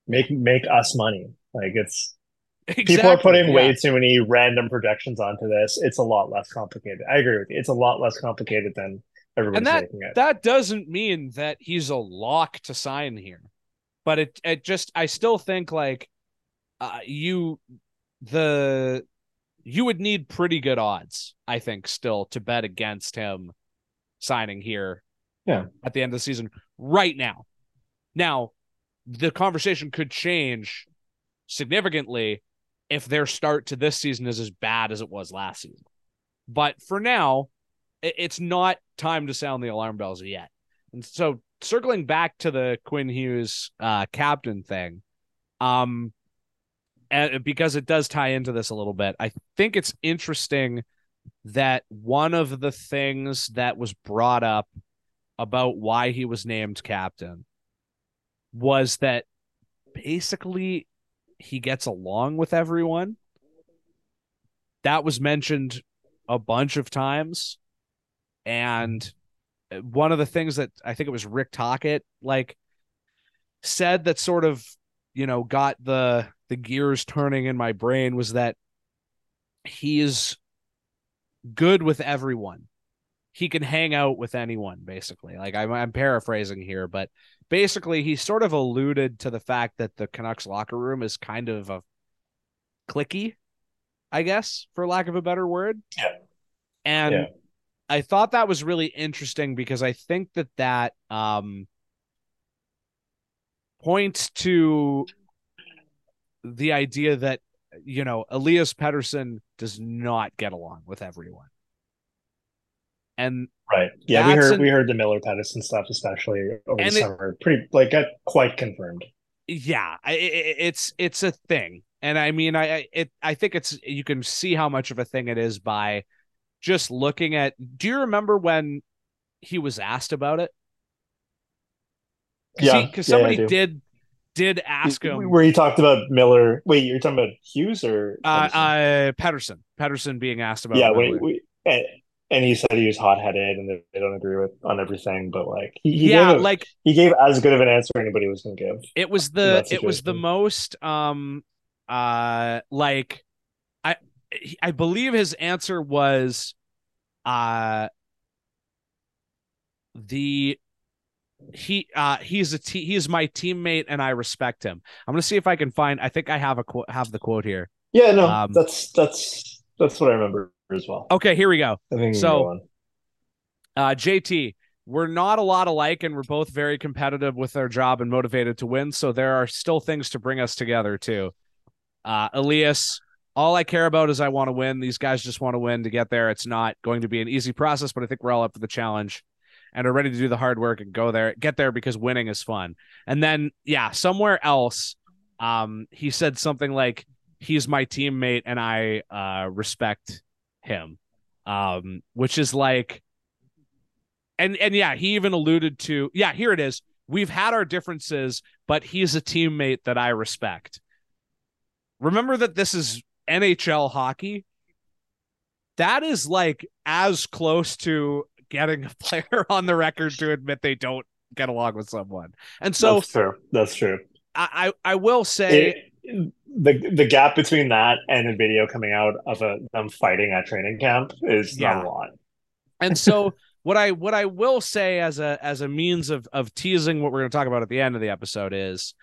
S4: Make make us money. Like it's
S3: Exactly.
S4: people are putting
S3: yeah.
S4: way too many random projections onto this. It's a lot less complicated. I agree with you. It's a lot less complicated than everybody's
S3: And that- that doesn't mean that he's a lock to sign here but it it just i still think like uh, you the you would need pretty good odds i think still to bet against him signing here
S4: Yeah.
S3: at the end of the season right now now the conversation could change significantly if their start to this season is as bad as it was last season but for now it's not time to sound the alarm bells yet. And so circling back to the Quinn Hughes uh captain thing, um and because it does tie into this a little bit, I think it's interesting that one of the things that was brought up about why he was named captain was that basically he gets along with everyone. That was mentioned a bunch of times. And one of the things that I think it was Rick Tocchet like said that sort of, you know, got the the gears turning in my brain was that he is good with everyone. He can hang out with anyone, basically. Like I'm, I'm paraphrasing here, but basically, he sort of alluded to the fact that the Canucks locker room is kind of a clicky, I guess, for lack of a better word.
S4: Yeah.
S3: And
S4: Yeah.
S3: I thought that was really interesting because I think that that um, points to the idea that you know Elias Pettersson does not get along with everyone, and
S4: Right. Yeah, we heard
S3: an-
S4: we heard the Miller Pettersson stuff, especially over the
S3: it-
S4: summer. Pretty like got quite confirmed.
S3: yeah, I, I- it's it's a thing, and I mean, I I- it I think it's you can see how much of a thing it is by just looking at. Do you remember when he was asked about it?
S4: Yeah,
S3: because
S4: yeah,
S3: somebody did did ask him.
S4: Where you talked about Miller. Wait, you're talking about Hughes or
S3: uh,
S4: Pettersson?
S3: uh, Pettersson, Pettersson being asked about.
S4: yeah, wait, we, and, and he said he was hot headed and they, don't agree with on everything, but like he, he
S3: yeah,
S4: gave a-
S3: like
S4: he gave as good of an answer anybody was going to give.
S3: it was the it was the most um uh like I I believe his answer was uh the he uh he's a te- he's my teammate and I respect him. I'm gonna see if I can find. I think I have a quote have the quote here.
S4: Yeah, no,
S3: Um,
S4: that's that's that's what I remember as well.
S3: Okay, here we go.
S4: I think
S3: so-
S4: go.
S3: Uh, JT, we're not a lot alike, and we're both very competitive with our job and motivated to win. So there are still things to bring us together too. Uh, Elias, all I care about is I want to win. These guys just want to win to get there. It's not going to be an easy process, but I think we're all up for the challenge and are ready to do the hard work and go there, get there because winning is fun. And then, yeah, somewhere else, um, he said something like, "He's my teammate, and I uh, respect him," um, which is like and and yeah, he even alluded to yeah, here it is. We've had our differences, but he's a teammate that I respect. Remember that this is NHL hockey. That is like as close to getting a player (laughs) on the record to admit they don't get along with someone. And so
S4: that's true. That's true.
S3: I I I will say
S4: It- the the gap between that and a video coming out of a, them fighting at training camp is
S3: Yeah.
S4: not a lot.
S3: And so (laughs) what I what I will say as a as a means of of teasing what we're going to talk about at the end of the episode is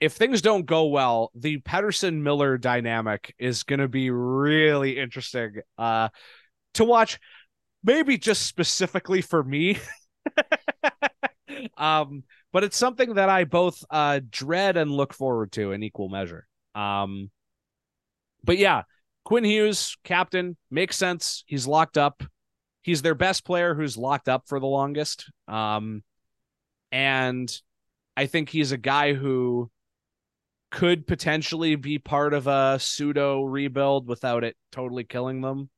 S3: if things don't go well, the Pettersson Miller dynamic is going to be really interesting uh to watch maybe just specifically for me. (laughs) um but it's something that I both uh dread and look forward to in equal measure. Um but yeah, Quinn Hughes, captain, makes sense. He's locked up he's their best player who's locked up for the longest. Um, and I think he's a guy who could potentially be part of a pseudo rebuild without it totally killing them.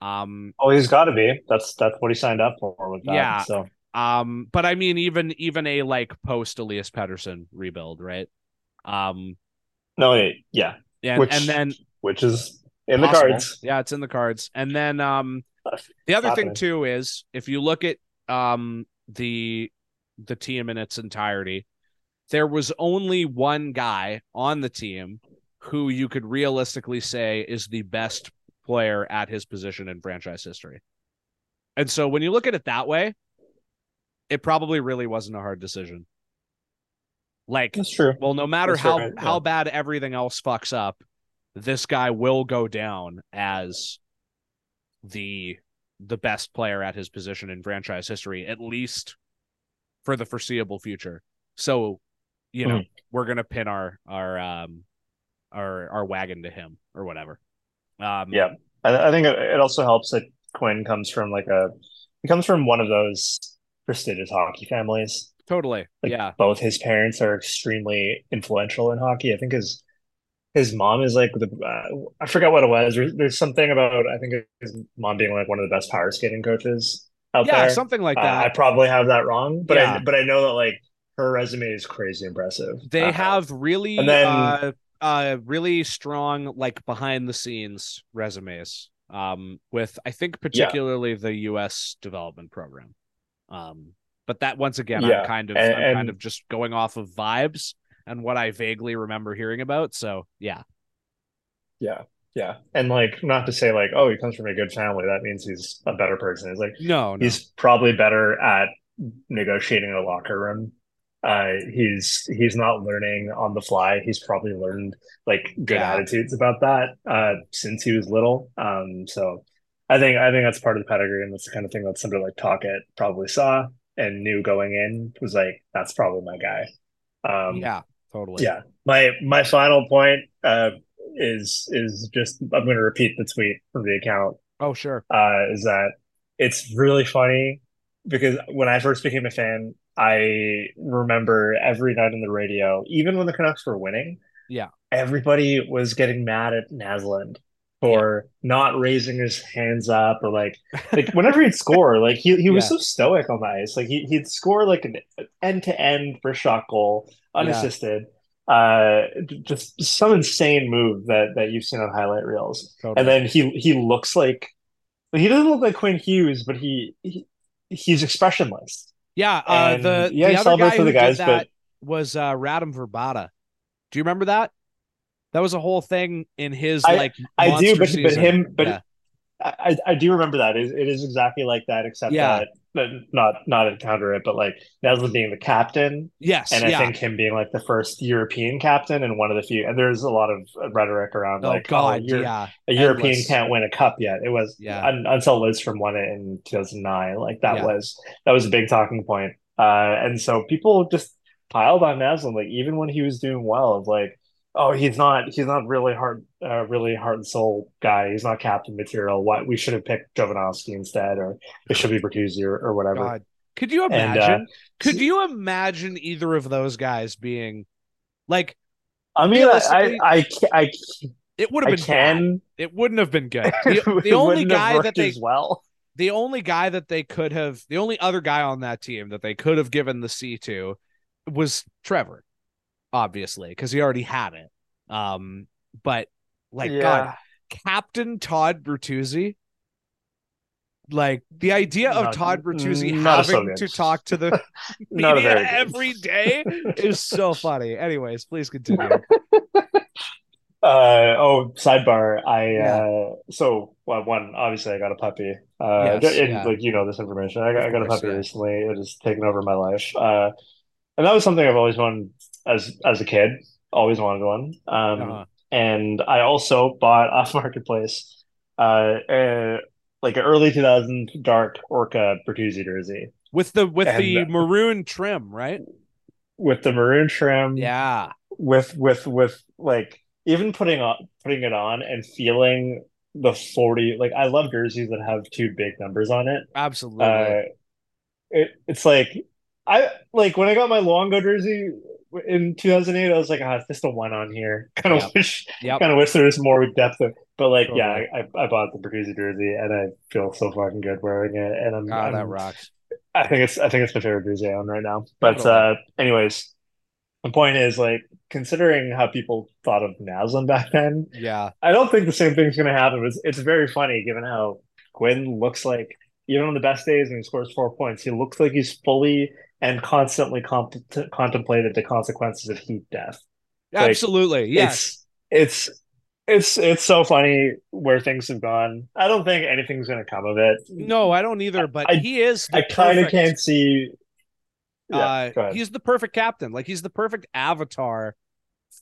S3: Um,
S4: Oh, he's got to be. That's that's what he signed up for with that.
S3: Yeah.
S4: So
S3: um, but I mean, even even a like post Elias Pettersson rebuild, right? Um,
S4: no, yeah,
S3: and
S4: Which-
S3: and then
S4: which is in the cards.
S3: Yeah, it's in the cards. And then um the other thing too is if you look at um the the team in its entirety, there was only one guy on the team who you could realistically say is the best player at his position in franchise history. And so when you look at it that way, it probably really wasn't a hard decision. Like
S4: That's true.
S3: well, no matter
S4: That's
S3: how
S4: right,
S3: how bad everything else fucks up, this guy will go down as the the best player at his position in franchise history, at least for the foreseeable future. So, you know,
S4: Mm-hmm.
S3: we're gonna pin our our um our our wagon to him or whatever. Um
S4: Yeah. I, I think it it also helps that Quinn comes from like a he comes from one of those prestigious hockey families.
S3: totally.
S4: Like
S3: yeah.
S4: both his parents are extremely influential in hockey. I think his his mom is like the uh, I forgot what it was. There's, something about I think his mom being like one of the best power skating coaches out
S3: yeah,
S4: there.
S3: something like
S4: Uh,
S3: that.
S4: I probably have that wrong, but
S3: Yeah.
S4: I but I know that like her resume is crazy impressive.
S3: they
S4: Uh,
S3: have really
S4: and then-
S3: uh uh really strong like behind the scenes resumes um with i think particularly the us development program um but that once again
S4: Yeah,
S3: i'm kind of
S4: and-
S3: i'm kind of just going off of vibes and what i vaguely remember hearing about so yeah
S4: yeah, yeah, and like not to say like oh he comes from a good family that means he's a better person. It's like
S3: no no
S4: he's probably better at negotiating in a locker room. Uh, he's he's not learning on the fly. He's probably learned like good
S3: Yeah.
S4: attitudes about that uh, since he was little. Um, so I think I think that's part of the pedigree, and that's the kind of thing that somebody like Tocchet probably saw and knew going in was like that's probably my guy. Um,
S3: yeah totally
S4: yeah. My my final point uh, is is just I'm going to repeat the tweet from the account
S3: oh sure
S4: uh, is that it's really funny because when I first became a fan, I remember every night on the radio, even when the Canucks were winning,
S3: Yeah.
S4: everybody was getting mad at Naslund for not raising his hands up or like like whenever he'd score, like he he was
S3: Yeah.
S4: so stoic on the ice. Like he he'd score like an end to end for shot goal, unassisted. Uh just some insane move that that you've seen on highlight reels.
S3: totally
S4: And then he he looks like he doesn't look like Quinn Hughes, but he, he he's expressionless.
S3: yeah uh the,
S4: yeah,
S3: the other guy
S4: for
S3: who
S4: the guys,
S3: did
S4: but-
S3: that was uh Radim Vrbata do you remember that that was a whole thing in his
S4: I-
S3: like
S4: I do, but but him, but
S3: Yeah.
S4: I, I do remember that. It, it is exactly like that, except
S3: Yeah.
S4: that but not not encounter it, but like Naslund being the captain,
S3: yes
S4: and I
S3: yeah
S4: think him being like the first European captain and one of the few. And there's a lot of rhetoric around
S3: oh
S4: like,
S3: god
S4: you're,
S3: yeah
S4: a European
S3: endless.
S4: can't win a cup yet. It was
S3: Yeah.
S4: un, until Lidstrom won it in 2009. Like that
S3: Yeah.
S4: was that was a big talking point. Uh, and so people just piled on Naslund, like even when he was doing well, of like, oh, he's not he's not really hard, uh, really heart and soul guy. He's not captain material. What we should have picked Jovanovski instead, or it should be Bertuzzi or, or whatever.
S3: God. Could you
S4: And, uh,
S3: imagine? could you imagine either of those guys being like
S4: I mean, I I I, I,
S3: it would have been bad.
S4: can.
S3: It wouldn't have been good. (laughs) The, the only guy that they
S4: well.
S3: the only guy that they could have the only other guy on that team that they could have given the C to was Trevor, obviously, because he already had it. Um, but like God, Captain Todd Bertuzzi. Like the idea of
S4: Not-
S3: Todd Bertuzzi having to talk to the (laughs) media every (laughs) day is so funny. Anyways, please continue. (laughs)
S4: Uh oh, sidebar. I
S3: Yeah.
S4: uh so well, one obviously I got a puppy. Uh,
S3: Yes,
S4: and,
S3: yeah.
S4: like you know this information. I got, I got a puppy
S3: yeah.
S4: recently. It has taken over my life. Uh, and that was something I've always wanted as as a kid. Always wanted one. Um,
S3: Uh-huh.
S4: and I also bought (laughs) off marketplace, uh, uh like an early 2000 dark Orca Bertuzzi jersey
S3: With the with the maroon trim, right?
S4: with the maroon trim.
S3: Yeah.
S4: with with with like even putting on putting it on and feeling the 40 like I love jerseys that have two big numbers on it.
S3: Absolutely.
S4: Uh it, it's like I like when I got my Luongo jersey in 2008 I was like ah it's just a one on here. (laughs) Kind of
S3: Yep.
S4: wish
S3: Yep.
S4: kind of wish there was more depth of, but like yeah I, I bought the Bertuzzi jersey and I feel so fucking good wearing it and I'm,
S3: God, that
S4: I'm-
S3: rocks.
S4: I think it's I think it's my favorite jersey I own right now. But
S3: Totally.
S4: uh anyways, the point is like considering how people thought of Naslund back then,
S3: Yeah.
S4: I don't think the same thing's gonna happen. It's it's very funny given how Quinn looks like even on the best days when he scores four points, he looks like he's fully and constantly comp- contemplated the consequences of heat death. Like,
S3: Absolutely. Yes.
S4: It's it's it's it's so funny where things have gone. I don't think anything's gonna come of it.
S3: No, I don't either, but
S4: I-
S3: he is
S4: I kind of can't see. Yeah,
S3: uh, he's the perfect captain. Like he's the perfect avatar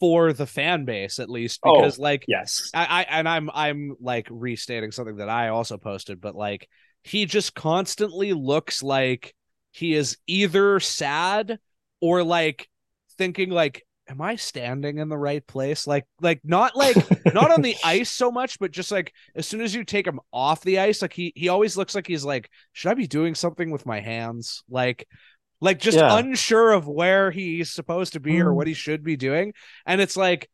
S3: for the fan base, at least,
S4: Oh,
S3: because like
S4: Yes.
S3: I, I and I'm I'm like restating something that I also posted, but like he just constantly looks like he is either sad or like thinking like, am I standing in the right place? Like like not like (laughs) not on the ice so much, but just like as soon as you take him off the ice, like he he always looks like he's like, should I be doing something with my hands? Like like just
S4: Yeah.
S3: unsure of where he's supposed to be or
S4: Mm.
S3: what he should be doing. And it's like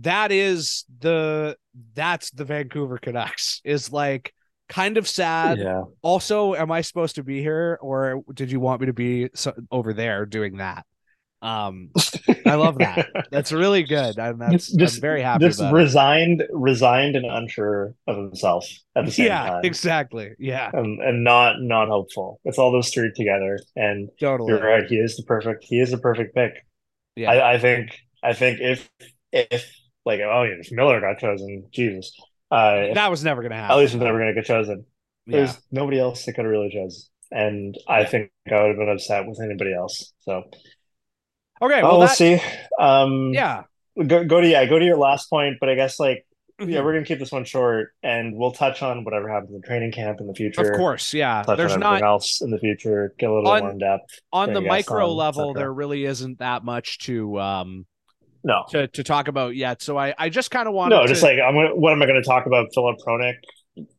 S3: that is the that's the Vancouver Canucks is like kind of sad.
S4: Yeah.
S3: Also, am I supposed to be here or did you want me to be so, over there doing that? Um, I love that. (laughs) That's really good. And that's
S4: Just- just-
S3: I'm very happy
S4: Just
S3: about it.
S4: resigned, resigned and unsure of himself at the same
S3: Yeah,
S4: time.
S3: exactly. Yeah,
S4: And, and not not hopeful. It's all those three together. And
S3: totally.
S4: you're right. He is the perfect. He is the perfect pick.
S3: Yeah.
S4: I, I think. I think if if like oh yeah, if Miller got chosen, Jesus, uh,
S3: that was never gonna happen.
S4: at least was never going to get chosen.
S3: yeah.
S4: There's nobody else that could have really chosen, and I think I would have been upset with anybody else. So
S3: Okay,
S4: oh,
S3: well
S4: we'll see. Um,
S3: yeah.
S4: go go to yeah, go to your last point, but I guess like
S3: Mm-hmm.
S4: yeah, we're gonna keep this one short, and we'll touch on whatever happens in training camp in the future.
S3: Of course, yeah.
S4: touch
S3: There's
S4: on
S3: not
S4: else in the future. Get a little
S3: On-
S4: more in depth.
S3: on the micro
S4: on,
S3: level, there really isn't that much to um
S4: No,
S3: to, to talk about yet. So I I just kind of want
S4: no,
S3: to
S4: just like I'm gonna. What am I going to talk about? Filip Hronek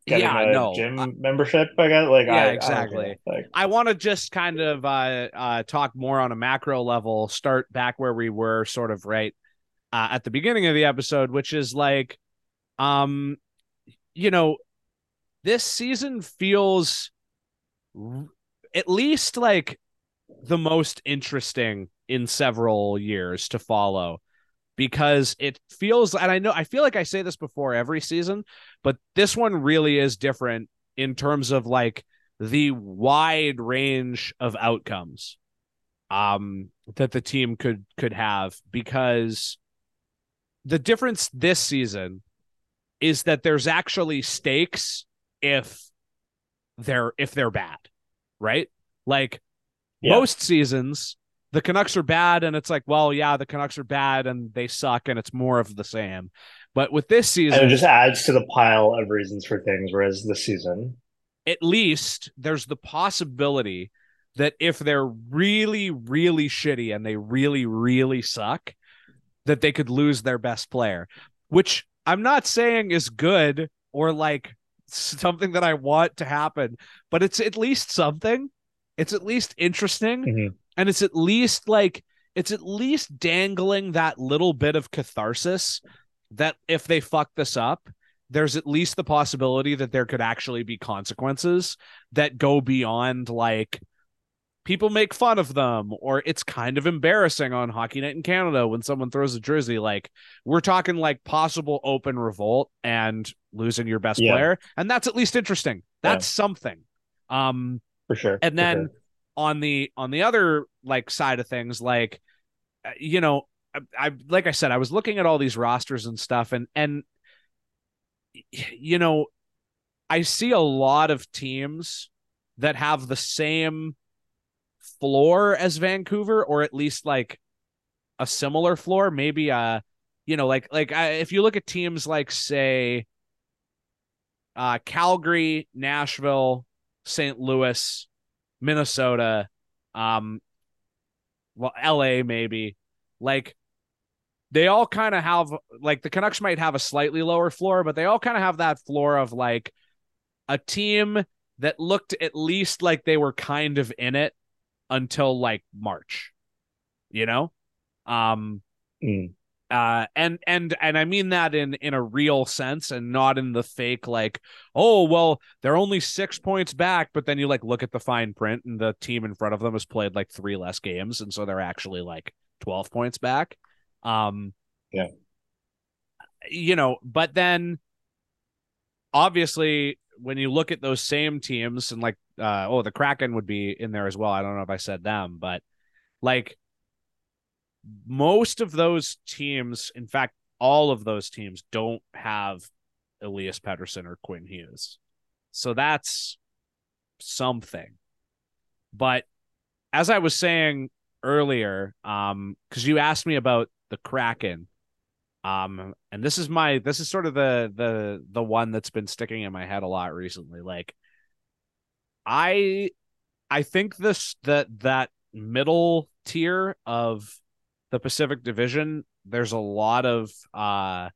S4: getting
S3: Yeah,
S4: a
S3: no,
S4: gym
S3: I-
S4: membership. I guess like
S3: Yeah,
S4: I, I
S3: exactly.
S4: know. Like
S3: I want to just kind of uh, uh, talk more on a macro level, start back where we were sort of right uh, at the beginning of the episode, which is like, um, you know, this season feels r- at least like the most interesting in several years to follow because it feels and I know I feel like I say this before every season but this one really is different in terms of like the wide range of outcomes um that the team could could have because the difference this season is that there's actually stakes if they're if they're bad right like
S4: Yeah.
S3: most seasons the Canucks are bad and it's like well yeah the Canucks are bad and they suck and it's more of the same but with this season
S4: and it just adds to the pile of reasons for things. Whereas this season,
S3: at least there's the possibility that if they're really, really shitty and they really, really suck, that they could lose their best player, which I'm not saying is good or like something that I want to happen, but it's at least something. It's at least interesting.
S4: Mhm.
S3: And it's at least like, it's at least dangling that little bit of catharsis that if they fuck this up, there's at least the possibility that there could actually be consequences that go beyond like people make fun of them or it's kind of embarrassing on hockey night in canada when someone throws a jersey like we're talking like possible open revolt and losing your best
S4: Yeah.
S3: player and that's at least interesting that's something um
S4: for sure.
S3: and
S4: for
S3: then
S4: sure.
S3: On the on the other like side of things like uh, you know I, I like i said i was looking at all these rosters and stuff and and you know i see a lot of teams that have the same floor as vancouver or at least like a similar floor maybe uh you know like like I, if you look at teams like say uh calgary nashville st louis Minnesota, um, well, LA maybe. Like they all kind of have like the Canucks might have a slightly lower floor, but they all kind of have that floor of like a team that looked at least like they were kind of in it until like March. You know? Um
S4: Mm.
S3: Uh and and and i mean that in in a real sense and not in the fake like oh well they're only six points back but then you like look at the fine print and the team in front of them has played like three less games and so they're actually like 12 points back um
S4: Yeah.
S3: you know but then obviously when you look at those same teams and like uh oh the kraken would be in there as well i don't know if i said them but like most of those teams, in fact, all of those teams don't have Elias Pettersson or Quinn Hughes. So that's something. But as I was saying earlier, um, because you asked me about the Kraken, um, and this is my this is sort of the the the one that's been sticking in my head a lot recently. Like I I think this that that middle tier of the Pacific Division, there's a lot of uh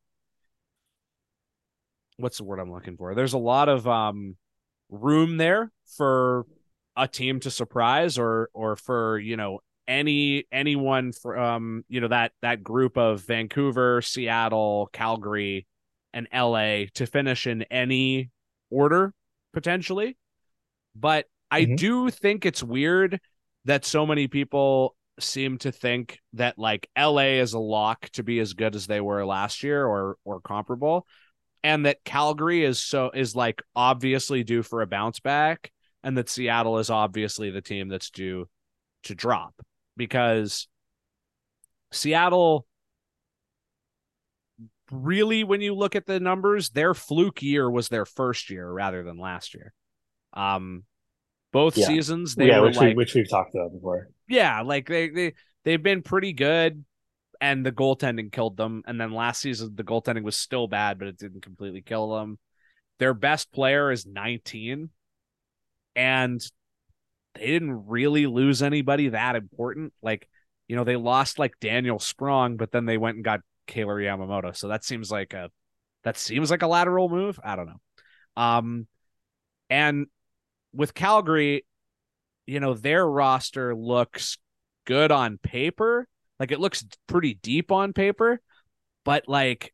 S3: what's the word I'm looking for? There's a lot of um room there for a team to surprise or or for, you know, any anyone from you know that that group of Vancouver, Seattle, Calgary, and LA to finish in any order potentially. But I
S4: Mhm.
S3: do think it's weird that so many people seem to think that like LA is a lock to be as good as they were last year or or comparable and that Calgary is so is like obviously due for a bounce back and that Seattle is obviously the team that's due to drop. Because Seattle really when you look at the numbers their fluke year was their first year rather than last year. Um both
S4: Yeah.
S3: seasons they
S4: yeah,
S3: were
S4: which
S3: like
S4: we which we've talked about before.
S3: yeah, like they they they've been pretty good, and the goaltending killed them. And then last season the goaltending was still bad, but it didn't completely kill them. Their best player is 19, and they didn't really lose anybody that important. Like you know they lost like Daniel Sprong, but then they went and got Kailer Yamamoto. So that seems like a that seems like a lateral move. I don't know. Um, and with Calgary, you know, their roster looks good on paper. Like it looks pretty deep on paper, but like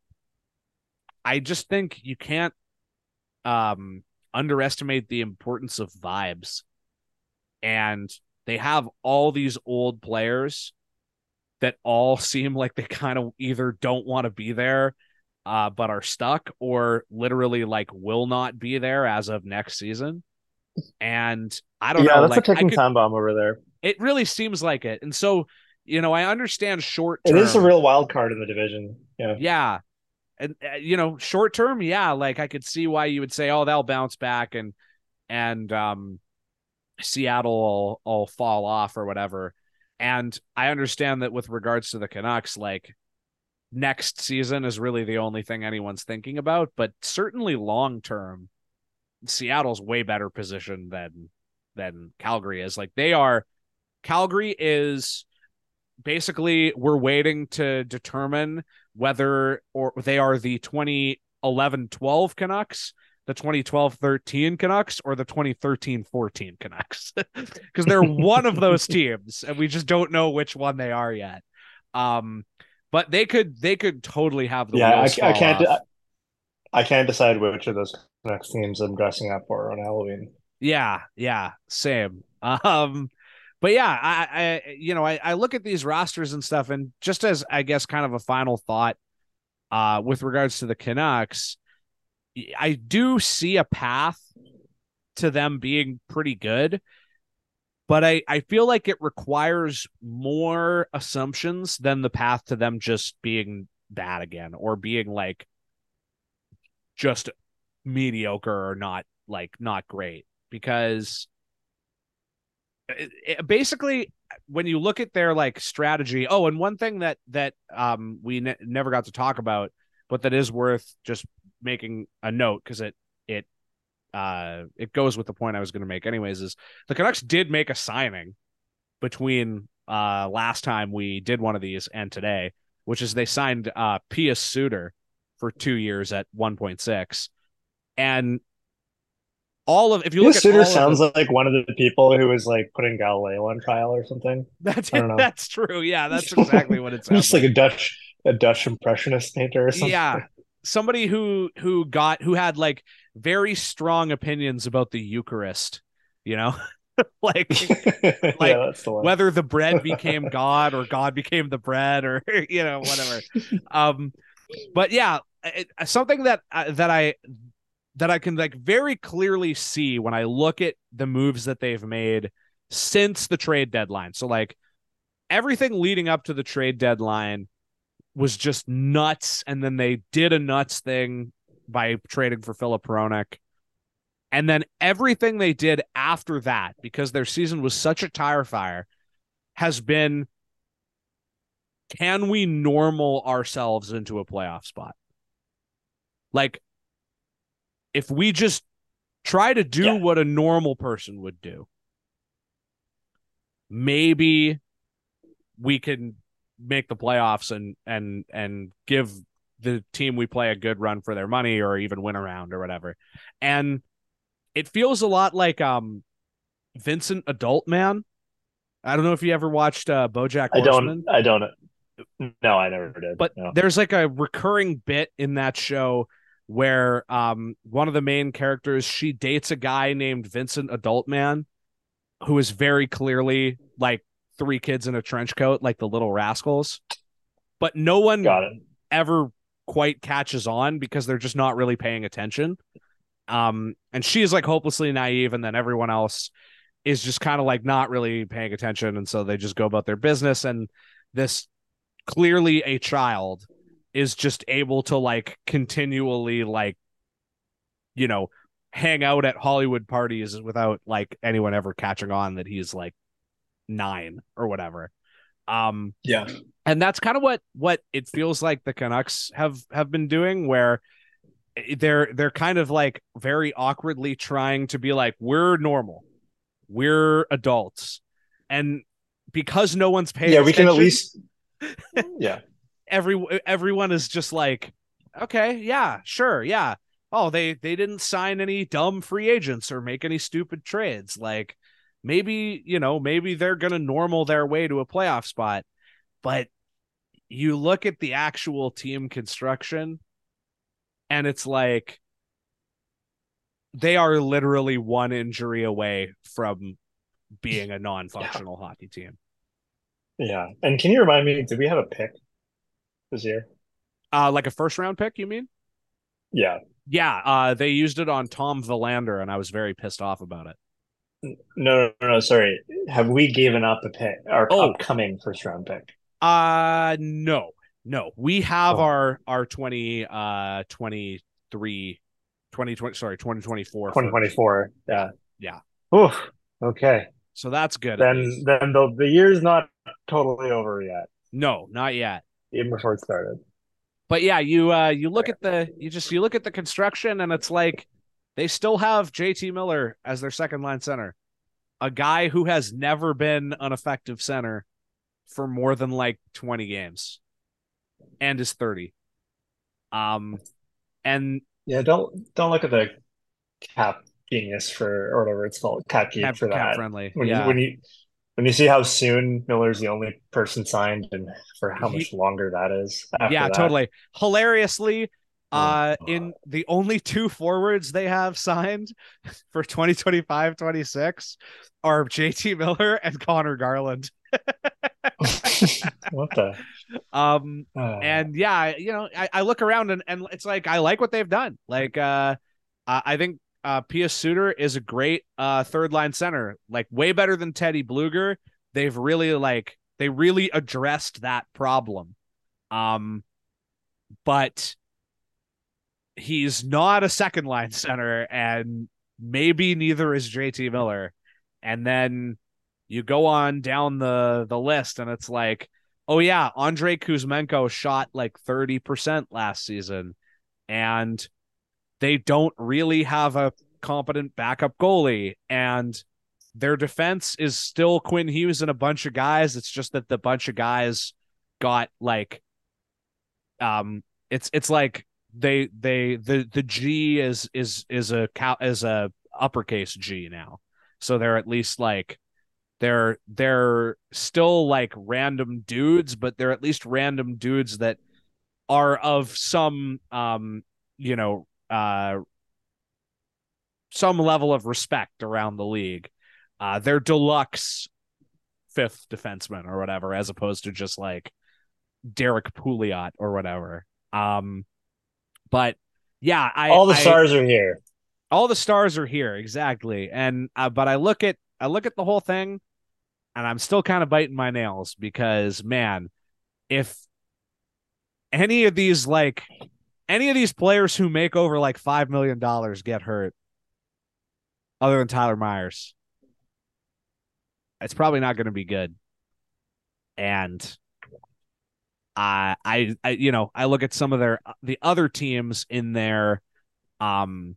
S3: I just think you can't um underestimate the importance of vibes. And they have all these old players that all (laughs) seem like they kind of either don't want to be there uh but are stuck or literally like will not be there as of next season. And I don't
S4: yeah,
S3: know
S4: that's
S3: like
S4: a ticking
S3: could-
S4: time bomb over there.
S3: it really seems like it. And so, you know, I understand short
S4: It
S3: term.
S4: is a real wild card in the division. Yeah.
S3: yeah. And uh, you know, short term, yeah, like I could see why you would say, "Oh, they'll bounce back and and um Seattle will, will fall off or whatever." And I understand that with regards to the Canucks, like next season is really the only thing anyone's thinking about, but certainly long term, Seattle's way better positioned than than Calgary is. Like they are Calgary is basically we're waiting to determine whether or they are the 2011-12 Canucks, the 2012-13 Canucks, or the 2013-14 Canucks. (laughs) Because they're one of those (laughs) teams, and we just don't know which one they are yet. Um, but they could they could totally have the
S4: Yeah, I, I can't.
S3: off.
S4: I can't decide which of those next teams I'm dressing up for on Halloween.
S3: Yeah, yeah, same. (laughs) Um, but yeah, I, I you know, I, I look at these rosters and stuff, and just as I guess kind of a final thought, uh, with regards to the Canucks, I do see a path to them being pretty good, but I I feel like it requires more assumptions than the path to them just being bad again or being like just mediocre or not like not great. Because it, it- basically when you look at their like strategy oh and one thing that that um we ne- never got to talk about but that is worth just making a note because it it uh it goes with the point i was going to make anyways is the canucks did make a signing between uh last time we did one of these and today which is they signed uh Pius Suter for two years at 1.6 and all of if you look
S4: This
S3: at all of
S4: sounds like one of the people who was like putting Galileo on trial or something.
S3: That's
S4: I don't (laughs) know.
S3: that's true. Yeah, that's exactly what it (laughs) sounds
S4: Just like a Dutch, a Dutch impressionist painter or something.
S3: Yeah, somebody who who got who had like very strong opinions about the Eucharist. You know, (laughs) like
S4: yeah,
S3: Like,
S4: that's the
S3: whether the bread became God or God became the bread or you know whatever. Um, but yeah, it, something that uh, that I that I can like very clearly see when I look at the moves that they've made since the trade deadline. So like everything leading up to the trade deadline was just nuts, and then they did a nuts thing by trading for Filip Hronek. And then everything they did after that, because their season was such a tire fire, has been can we normal ourselves into a playoff spot? Like, if we just try to do
S4: Yeah.
S3: what a normal person would do, maybe we can make the playoffs and and and give the team we play a good run for their money or even win around or whatever. And it feels a lot like um Vincent Adult Man I don't know if you ever watched uh, BoJack
S4: I
S3: Horseman.
S4: don't. I don't. No, I never did.
S3: but
S4: no.
S3: there's like a recurring bit in that show where um one of the main characters she dates a guy named Vincent Adult Man, who is very clearly like three kids in a trench coat like the little rascals. But no one
S4: got it.
S3: ever quite catches on because they're just not really paying attention. Um and she is like hopelessly naive and then everyone else is just kind of like not really paying attention and so they just go about their business. And this clearly a child is just able to like continually like you know hang out at hollywood parties without like anyone ever catching on that he's like nine or whatever um
S4: Yeah.
S3: and that's kind of what what it feels like the Canucks have have been doing where they're they're kind of like very awkwardly trying to be like we're normal we're adults and because no one's paying
S4: Yeah, we can at least. (laughs) Yeah.
S3: Every everyone is just like okay yeah sure yeah oh they they didn't sign any dumb free agents or make any stupid trades like maybe you know maybe they're to normal their way to a playoff spot but you look at the actual team construction and it's like they are literally one injury away from being a non-functional hockey team
S4: Yeah. And can you remind me? Did we have a pick this year?
S3: uh like a first round pick you mean
S4: Yeah.
S3: Yeah, uh, they used it on Tom Willander, and I was very pissed off about it.
S4: No, no, no. Sorry. Have we given up a pick? Our
S3: Oh.
S4: upcoming first round pick.
S3: Uh no, no, we have
S4: Oh.
S3: our our twenty uh 23, 2020, sorry twenty twenty four.
S4: Twenty twenty four. Yeah.
S3: Yeah.
S4: Oof. Okay.
S3: So that's good.
S4: Then then the the year's not totally over yet,
S3: no, not yet.
S4: Even before it started.
S3: But yeah, you uh you look at the you just you look at the construction, and it's like they still have JT Miller as their second line center, a guy who has never been an effective center for more than like twenty games, and is thirty. Um, and
S4: Yeah. Don't don't look at the cap genius for or whatever it's called cap geek
S3: cap,
S4: for
S3: cap
S4: that.
S3: friendly.
S4: When
S3: yeah.
S4: you when you when you see how soon Miller's the only person signed and for how much longer that is.
S3: yeah,
S4: that.
S3: totally. Hilariously, uh,
S4: Oh,
S3: in the only two forwards they have signed (laughs) for 2025 26 are JT Miller and Conor Garland. (laughs)
S4: what the?
S3: Um,
S4: uh,
S3: and yeah, you know, I, I look around and, and it's like I like what they've done. Like, uh, I think uh, Pius Suter is a great uh third line center, like way better than Teddy Blueger. They've really like they really addressed that problem. Um, but he's not a second line (laughs) center, and maybe neither is JT Miller. And then you go on down the the list, and it's like, oh yeah, Andrei Kuzmenko shot like thirty percent last season, and they don't really have a competent backup goalie, and their defense is still Quinn Hughes and a bunch of guys. It's just that the bunch of guys got like, um, it's it's like they they the the G is is is a cow is a uppercase G now, so they're at least like they're they're still like random dudes, but they're at least random dudes that are of some um you know uh some level of respect around the league. Uh they're deluxe fifth defenseman or whatever, as opposed to just like Derrick Pouliot or whatever. Um but yeah, I
S4: all the
S3: I-
S4: stars are here.
S3: all the stars are here exactly and uh, but i look at i look at the whole thing and i'm still kind of biting my nails because man if any of these like any of these players who make over like five million dollars get hurt other than tyler myers it's probably not going to be good. And I, I i you know i look at some of their the other teams in their um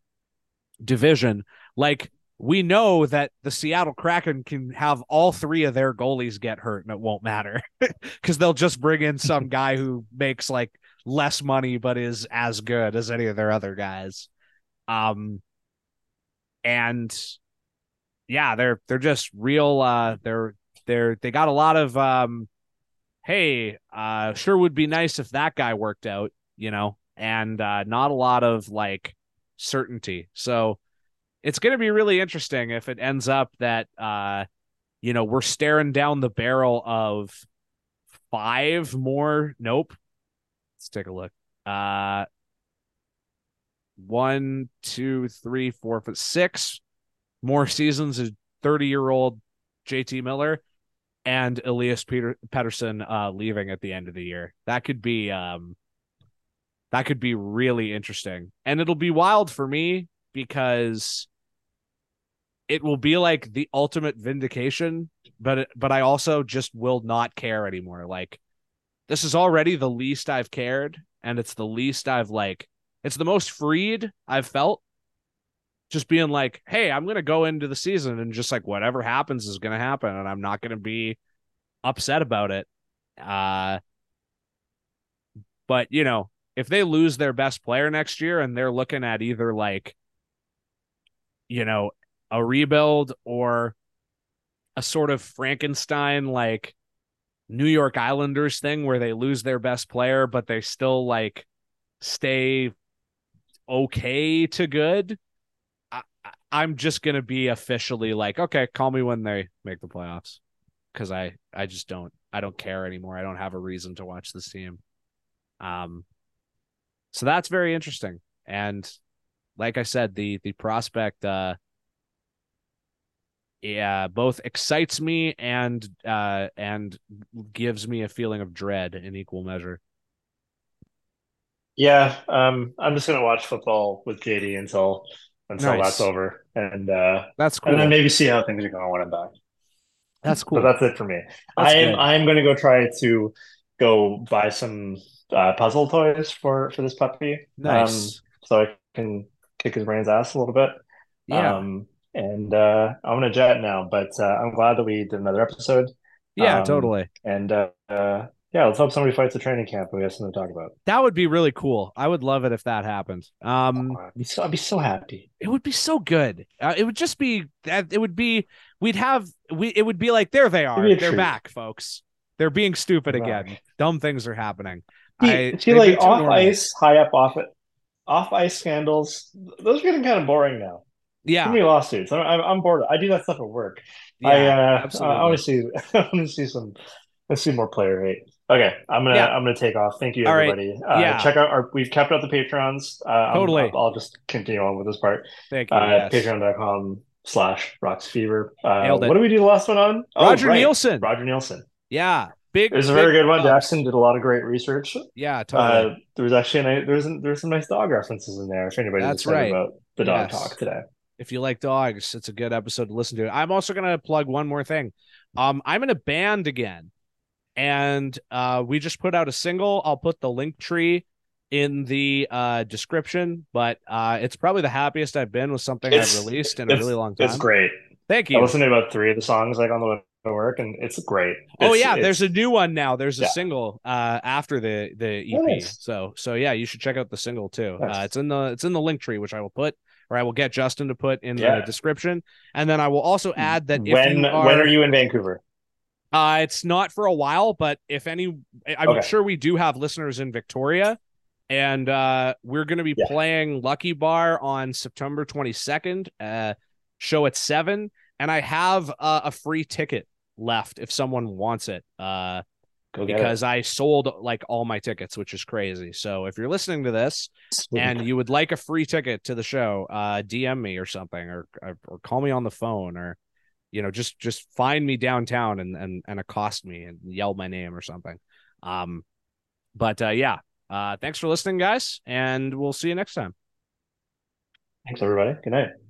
S3: division. Like we know that the Seattle Kraken can have all three of their goalies get hurt and it won't matter (laughs) because they'll just bring in some (laughs) guy who makes like less money but is as good as any of their other guys. Um, and yeah, they're they're just real. Uh, they're they're they got a lot of um, hey, uh, sure would be nice if that guy worked out, you know, and uh, not a lot of like certainty. So it's going to be really interesting if it ends up that uh, you know, we're staring down the barrel of five more. Nope. Let's take a look. Uh, one, two, three, four, five, six more seasons of 30 year old JT Miller and Elias Peter Pettersson uh, leaving at the end of the year. That could be um that could be really interesting. And it'll be wild for me because it will be like the ultimate vindication, but but I also just will not care anymore. Like this is already the least I've cared and it's the least I've like it's the most freed I've felt just being like, hey, I'm going to go into the season and just like whatever happens is going to happen and I'm not going to be upset about it. Uh, but, you know, if they lose their best player next year and they're looking at either like, you know, a rebuild or a sort of Frankenstein like New York Islanders thing where they lose their best player, but they still like stay okay to good. I, I'm just gonna be officially like, okay, call me when they make the playoffs, because I I just don't I don't care anymore. I don't have a reason to watch this team. Um, so that's very interesting, and like I said, the the prospect uh yeah both excites me and uh and gives me a feeling of dread in equal measure
S4: Yeah, um, I'm just gonna watch football with JD until until
S3: Nice.
S4: that's over, and uh,
S3: that's cool
S4: and then maybe see how things are going when I'm back.
S3: that's cool
S4: But that's it for me.
S3: That's
S4: I am
S3: good.
S4: I'm gonna go try to go buy some uh, puzzle toys for for this puppy, um,
S3: nice
S4: so I can kick his brain's ass a little bit.
S3: yeah
S4: Um, and uh, I'm gonna jet now, but uh, I'm glad that we did another episode.
S3: yeah
S4: um,
S3: totally
S4: And uh, uh, yeah, let's hope somebody fights a training camp and we have something to talk about.
S3: that would be really cool i would love it if that happened um
S4: I'd be so, I'd be so happy.
S3: it would be so good uh, it would just be that it would be we'd have we it would be like there they are they're
S4: treat.
S3: back folks they're being stupid
S4: They're
S3: again
S4: back.
S3: dumb things are happening
S4: See,
S3: I-
S4: see, like off
S3: normal.
S4: ice, high up off it, off ice scandals. Those are getting kind of boring now. Too
S3: yeah
S4: many lawsuits. I'm, I'm, I'm bored. I do that stuff at work.
S3: yeah
S4: I uh,
S3: absolutely. (laughs)
S4: I want to see. I want to see some. Let's see more player hate. Okay, I'm gonna
S3: Yeah.
S4: I'm gonna take off. Thank you,
S3: All right.
S4: everybody. Uh,
S3: Yeah.
S4: check out our. We've kept out the Patreons. Uh,
S3: Totally.
S4: I'll, I'll just continue on with this part.
S3: thank you
S4: Uh,
S3: yes.
S4: Patreon.com slash Roxy Fever. Uh, what did we do the last one on? Oh,
S3: roger
S4: right.
S3: nielsen
S4: Roger Nielsen.
S3: yeah big
S4: It was a very good one. Jackson did a lot of great research.
S3: yeah totally
S4: Uh, there was actually a, nice- there's there's some nice dog references in there. If anybody's
S3: That's
S4: excited
S3: right.
S4: about the dog
S3: Yes.
S4: talk today,
S3: if you like dogs, it's a good episode to listen to. I'm also going to plug one more thing. Um, I'm in a band again, and uh, we just put out a single. I'll put the link tree in the uh, description, but uh, it's probably the happiest I've been with something
S4: It's-
S3: I've released in a really long time.
S4: it's great.
S3: Thank you.
S4: I listened to about three of the songs like on the way to work, and it's great.
S3: oh yeah, there's a new one now. There's a
S4: Yeah.
S3: single uh, after the the EP.
S4: Oh, nice.
S3: So so yeah, you should check out the single too.
S4: Nice.
S3: Uh, it's in the it's in the link tree, which I will put or I will get Justin to put in
S4: Yeah.
S3: the description, and then I will also add that
S4: when
S3: you are,
S4: when are you in Vancouver?
S3: Uh, it's not for a while, but if any, I'm
S4: Okay.
S3: sure we do have listeners in Victoria, and uh, we're going to be
S4: Yeah.
S3: playing Lucky Bar on September 22nd. Uh, show at seven, and I have uh, a free ticket left if someone wants it. Uh,
S4: Go
S3: because I sold like all my tickets, which is crazy. So if you're listening to this (laughs) and you would like a free ticket to the show, uh, DM me or something, or or call me on the phone, or you know, just just find me downtown and and and accost me and yell my name or something. Um, but uh, yeah, uh, thanks for listening, guys, and we'll see you next time.
S4: Thanks everybody. Good night.